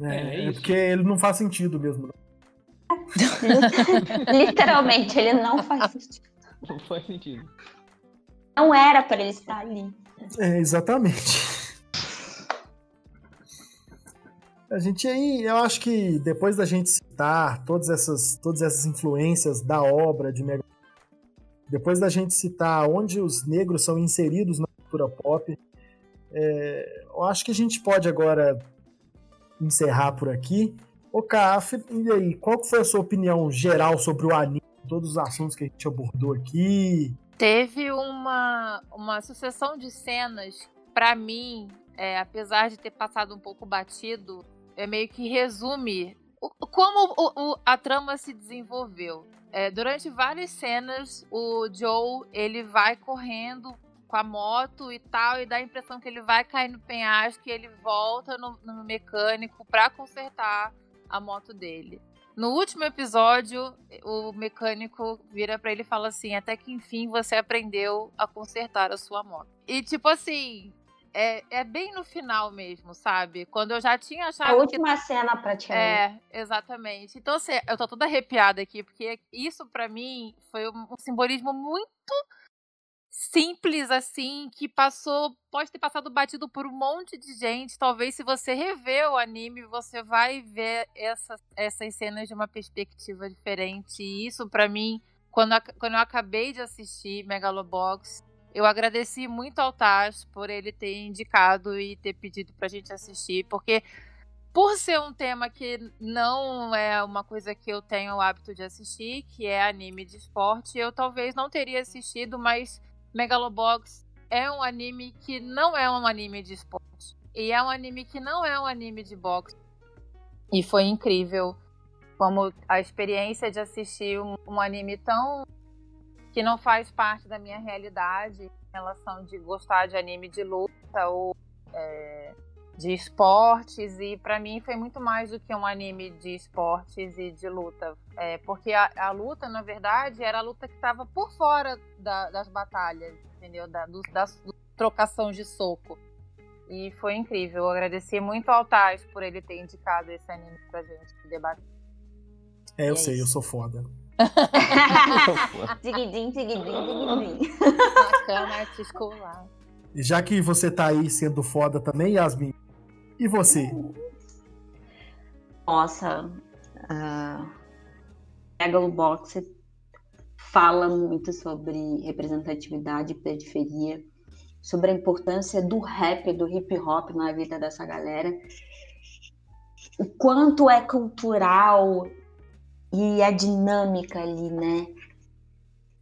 É, é, é porque ele não faz sentido mesmo. Literalmente, ele não faz sentido. Não faz sentido. Não era para ele estar ali. É, exatamente. A gente aí, eu acho que depois da gente citar todas essas, todas essas influências da obra de Mega depois da gente citar onde os negros são inseridos na cultura pop, é, eu acho que a gente pode agora encerrar por aqui. Ô, Caf, e aí, qual foi a sua opinião geral sobre o anime, todos os assuntos que a gente abordou aqui? Teve uma, uma sucessão de cenas, para mim, é, apesar de ter passado um pouco batido, é meio que resume o, como o, o, a trama se desenvolveu. É, durante várias cenas, o Joe ele vai correndo com a moto e tal, e dá a impressão que ele vai cair no penhasco e ele volta no, no mecânico para consertar a moto dele. No último episódio, o mecânico vira para ele e fala assim: Até que enfim você aprendeu a consertar a sua moto. E tipo assim, é, é bem no final mesmo, sabe? Quando eu já tinha achado. A última que... cena praticamente. É, exatamente. Então, assim, eu tô toda arrepiada aqui, porque isso para mim foi um, simbolismo muito simples assim, que passou, pode ter passado batido por um monte de gente. Talvez se você rever o anime, você vai ver essa, essas cenas de uma perspectiva diferente. E isso para mim, quando, quando eu acabei de assistir Megalobox, eu agradeci muito ao Taz por ele ter indicado e ter pedido pra gente assistir, porque por ser um tema que não é uma coisa que eu tenho o hábito de assistir, que é anime de esporte, eu talvez não teria assistido, mas Megalobox é um anime que não é um anime de esporte. E é um anime que não é um anime de boxe. E foi incrível como a experiência de assistir um, um anime tão que não faz parte da minha realidade em relação de gostar de anime de luta ou é, de esportes e para mim foi muito mais do que um anime de esportes e de luta, é, porque a, a, luta na verdade era a luta que estava por fora da, das batalhas, entendeu? Da, do, das trocação de soco e foi incrível. Eu agradeci muito ao Taz por ele ter indicado esse anime pra gente debater. É, eu é sei, eu sou foda. Diguidim, diguidim, diguidim. Bacana, articular. Já que você tá aí sendo foda também, Yasmin, e você? Nossa, uh, Megalobox fala muito sobre representatividade e periferia, sobre a importância do rap, do hip hop na vida dessa galera, o quanto é cultural e a dinâmica ali, né?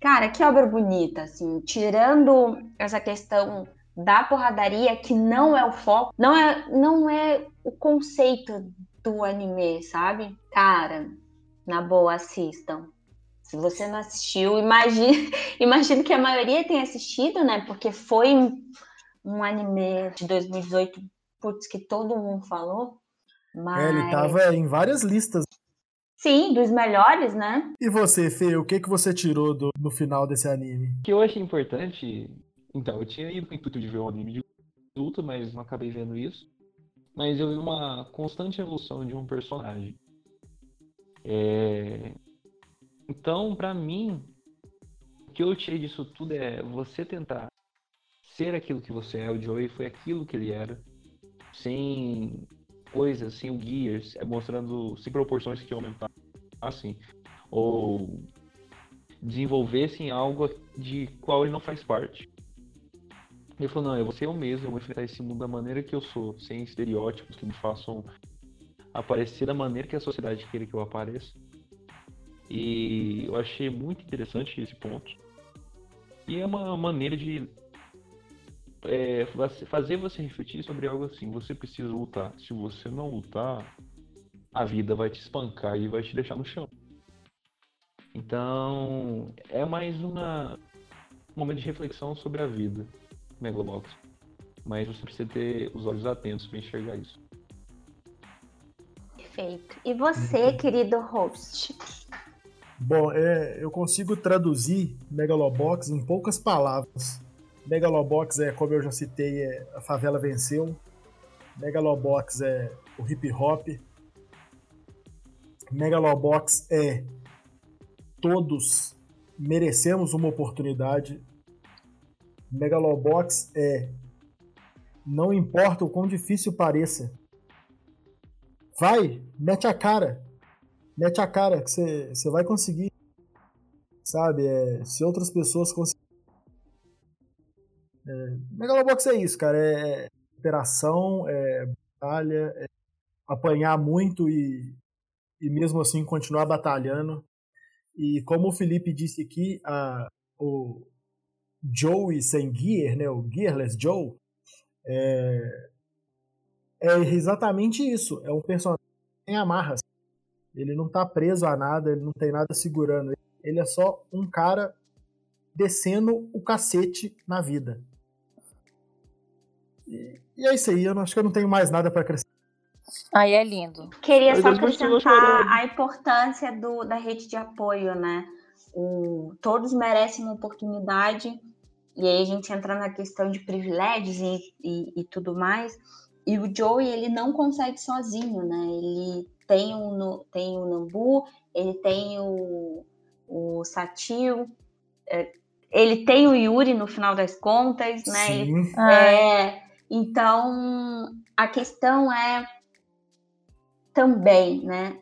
Cara, que obra bonita, assim, tirando essa questão da porradaria, que não é o foco, não é, não é o conceito do anime, sabe? Cara, na boa, assistam. Se você não assistiu, imagine, imagino que a maioria tenha assistido, né? Porque foi um anime de 2018, putz, que todo mundo falou. Mas... É, ele tava em várias listas. Sim, dos melhores, né? E você, Fê, o que, que você tirou do, no final desse anime? O que eu achei importante então, eu tinha ido com o intuito de ver um anime de luta, mas não acabei vendo isso. Mas eu vi uma constante evolução de um personagem. É... Então, para mim, o que eu tirei disso tudo é você tentar ser aquilo que você é. O Joey foi aquilo que ele era, sem coisas, sem o Gears, é mostrando sem proporções que aumentassem, assim, ou desenvolvessem algo de qual ele não faz parte. Ele falou, não, eu vou ser eu mesmo, eu vou enfrentar esse mundo da maneira que eu sou, sem estereótipos que me façam aparecer da maneira que a sociedade queira que eu apareça. E eu achei muito interessante esse ponto. E é uma maneira de é, fazer você refletir sobre algo assim. Você precisa lutar. Se você não lutar, a vida vai te espancar e vai te deixar no chão. Então, é mais uma, um momento de reflexão sobre a vida. Megalobox. Mas você precisa ter os olhos atentos para enxergar isso. Perfeito. E você, uhum. querido host? Bom, é, eu consigo traduzir Megalobox em poucas palavras. Megalobox é, como eu já citei, é a favela venceu. Megalobox é o hip hop. Megalobox é todos merecemos uma oportunidade Megalobox é não importa o quão difícil pareça. Vai, mete a cara. Mete a cara que você vai conseguir. Sabe? É, se outras pessoas conseguirem. É, Megalobox é isso, cara. É, é operação, é batalha, é apanhar muito e, e mesmo assim continuar batalhando. E como o Felipe disse aqui, a, o, Joey sem gear, né, o Gearless Joe, é, é exatamente isso. É um personagem sem amarras. Ele não está preso a nada, ele não tem nada segurando. Ele é só um cara descendo o cacete na vida. E, e é isso aí, eu acho que eu não tenho mais nada para acrescentar. Aí é lindo. Queria só acrescentar a importância do, da rede de apoio, né? O, todos merecem uma oportunidade, e aí a gente entra na questão de privilégios e, e, e tudo mais. E o Joey, ele não consegue sozinho, né? Ele tem o, tem o Nambu, ele tem o, o Satil, é, ele tem o Yuri no final das contas, né? Sim. É, então, a questão é também, né?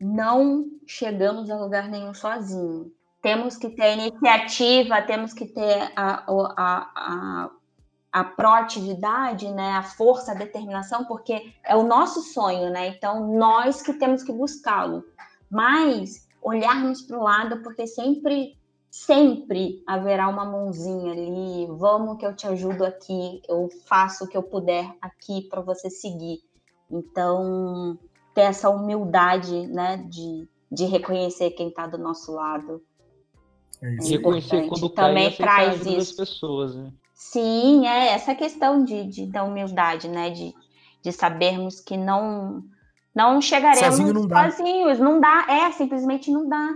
Não chegamos a lugar nenhum sozinho. Temos que ter iniciativa, temos que ter a, a, a, a proatividade, né? A força, a determinação, porque é o nosso sonho, né? Então, nós que temos que buscá-lo. Mas olharmos para o lado, porque sempre sempre haverá uma mãozinha ali, vamos que eu te ajudo aqui, eu faço o que eu puder aqui para você seguir. Então, ter essa humildade, né, de, de reconhecer quem está do nosso lado. É isso. reconhecer quando também traz isso. pessoas, né? Sim, é essa questão de, de da humildade, né, de, de sabermos que não não chegaremos Sozinho não sozinhos, não dá, é simplesmente não dá.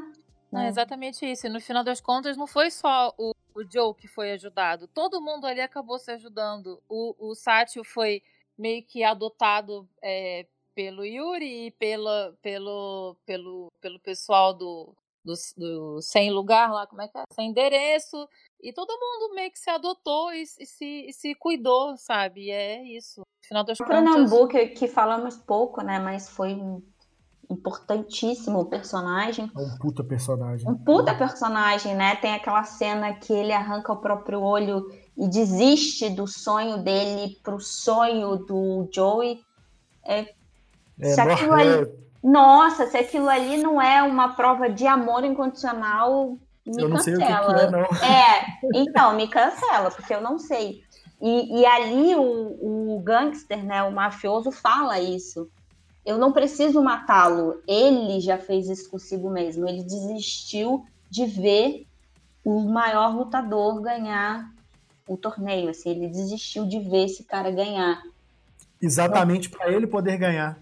Não, é exatamente isso. E no final das contas, não foi só o, o Joe que foi ajudado. Todo mundo ali acabou se ajudando. O, o Sátio foi meio que adotado é, pelo Yuri e pela, pelo, pelo, pelo pessoal do, do, do, Sem Lugar lá, como é que é? Sem Endereço. E todo mundo meio que se adotou e, e se, e se cuidou, sabe? E é isso. No final das o contas... Pernambuco, que falamos pouco, né? Mas foi um importantíssimo personagem. É um puta personagem. Um puta personagem, né? Tem aquela cena que ele arranca o próprio olho e desiste do sonho dele pro sonho do Joey. É é, se aquilo ali, é... Nossa, se aquilo ali não é uma prova de amor incondicional, me eu não cancela. Sei o que, que é, não. é, então, me cancela, porque eu não sei. E, e ali o, o gangster, né, o mafioso, fala isso. Eu não preciso matá-lo. Ele já fez isso consigo mesmo. Ele desistiu de ver o maior lutador ganhar o torneio. Assim, ele desistiu de ver esse cara ganhar. Exatamente para ele poder ganhar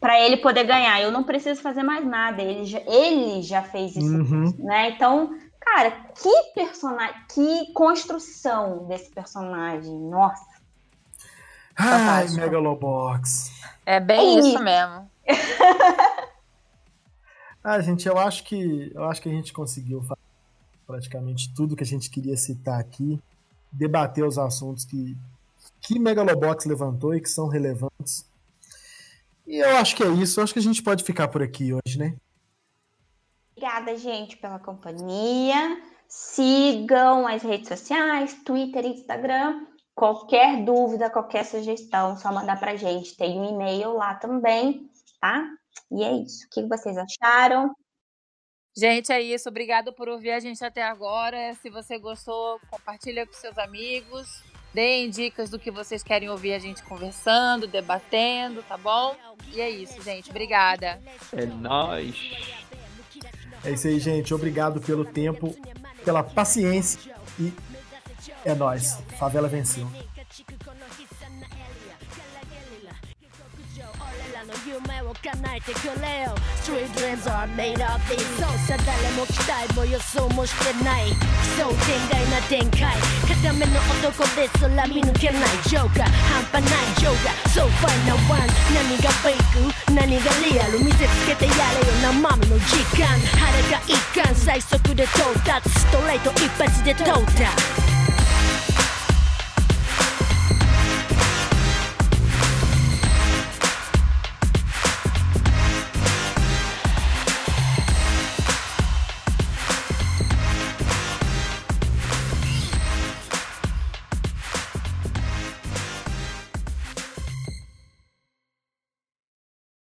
para ele poder ganhar. Eu não preciso fazer mais nada. Ele já, ele já fez isso, uhum. né? Então, cara, que personagem, que construção desse personagem. Nossa. Ai, Megalobox. É bem é isso, isso mesmo. ah, gente, eu acho que eu acho que a gente conseguiu praticamente tudo que a gente queria citar aqui, debater os assuntos que que Megalobox levantou e que são relevantes e eu acho que é isso. Eu acho que a gente pode ficar por aqui hoje, né? Obrigada, gente, pela companhia. Sigam as redes sociais, Twitter, Instagram. Qualquer dúvida, qualquer sugestão, só mandar pra gente. Tem um e-mail lá também, tá? E é isso. O que vocês acharam? Gente, é isso. Obrigada por ouvir a gente até agora. Se você gostou, compartilha com seus amigos. Deem dicas do que vocês querem ouvir a gente conversando, debatendo, tá bom? E é isso, gente. Obrigada. É nóis. É isso aí, gente. Obrigado pelo tempo, pela paciência e é nóis. Favela venceu. 叶えてくれよ。Street dreams are made of these そうさ誰も期待も予想もしてない。奇想天外な展開。固めの男ですら見抜けない。ジョーカー半端ない。ジョーカー So fun now one 何がフェイク？何がリアル？見せつけてやれよ。生身の時間。晴れが一貫。最速で到達。ストレート一発で到達。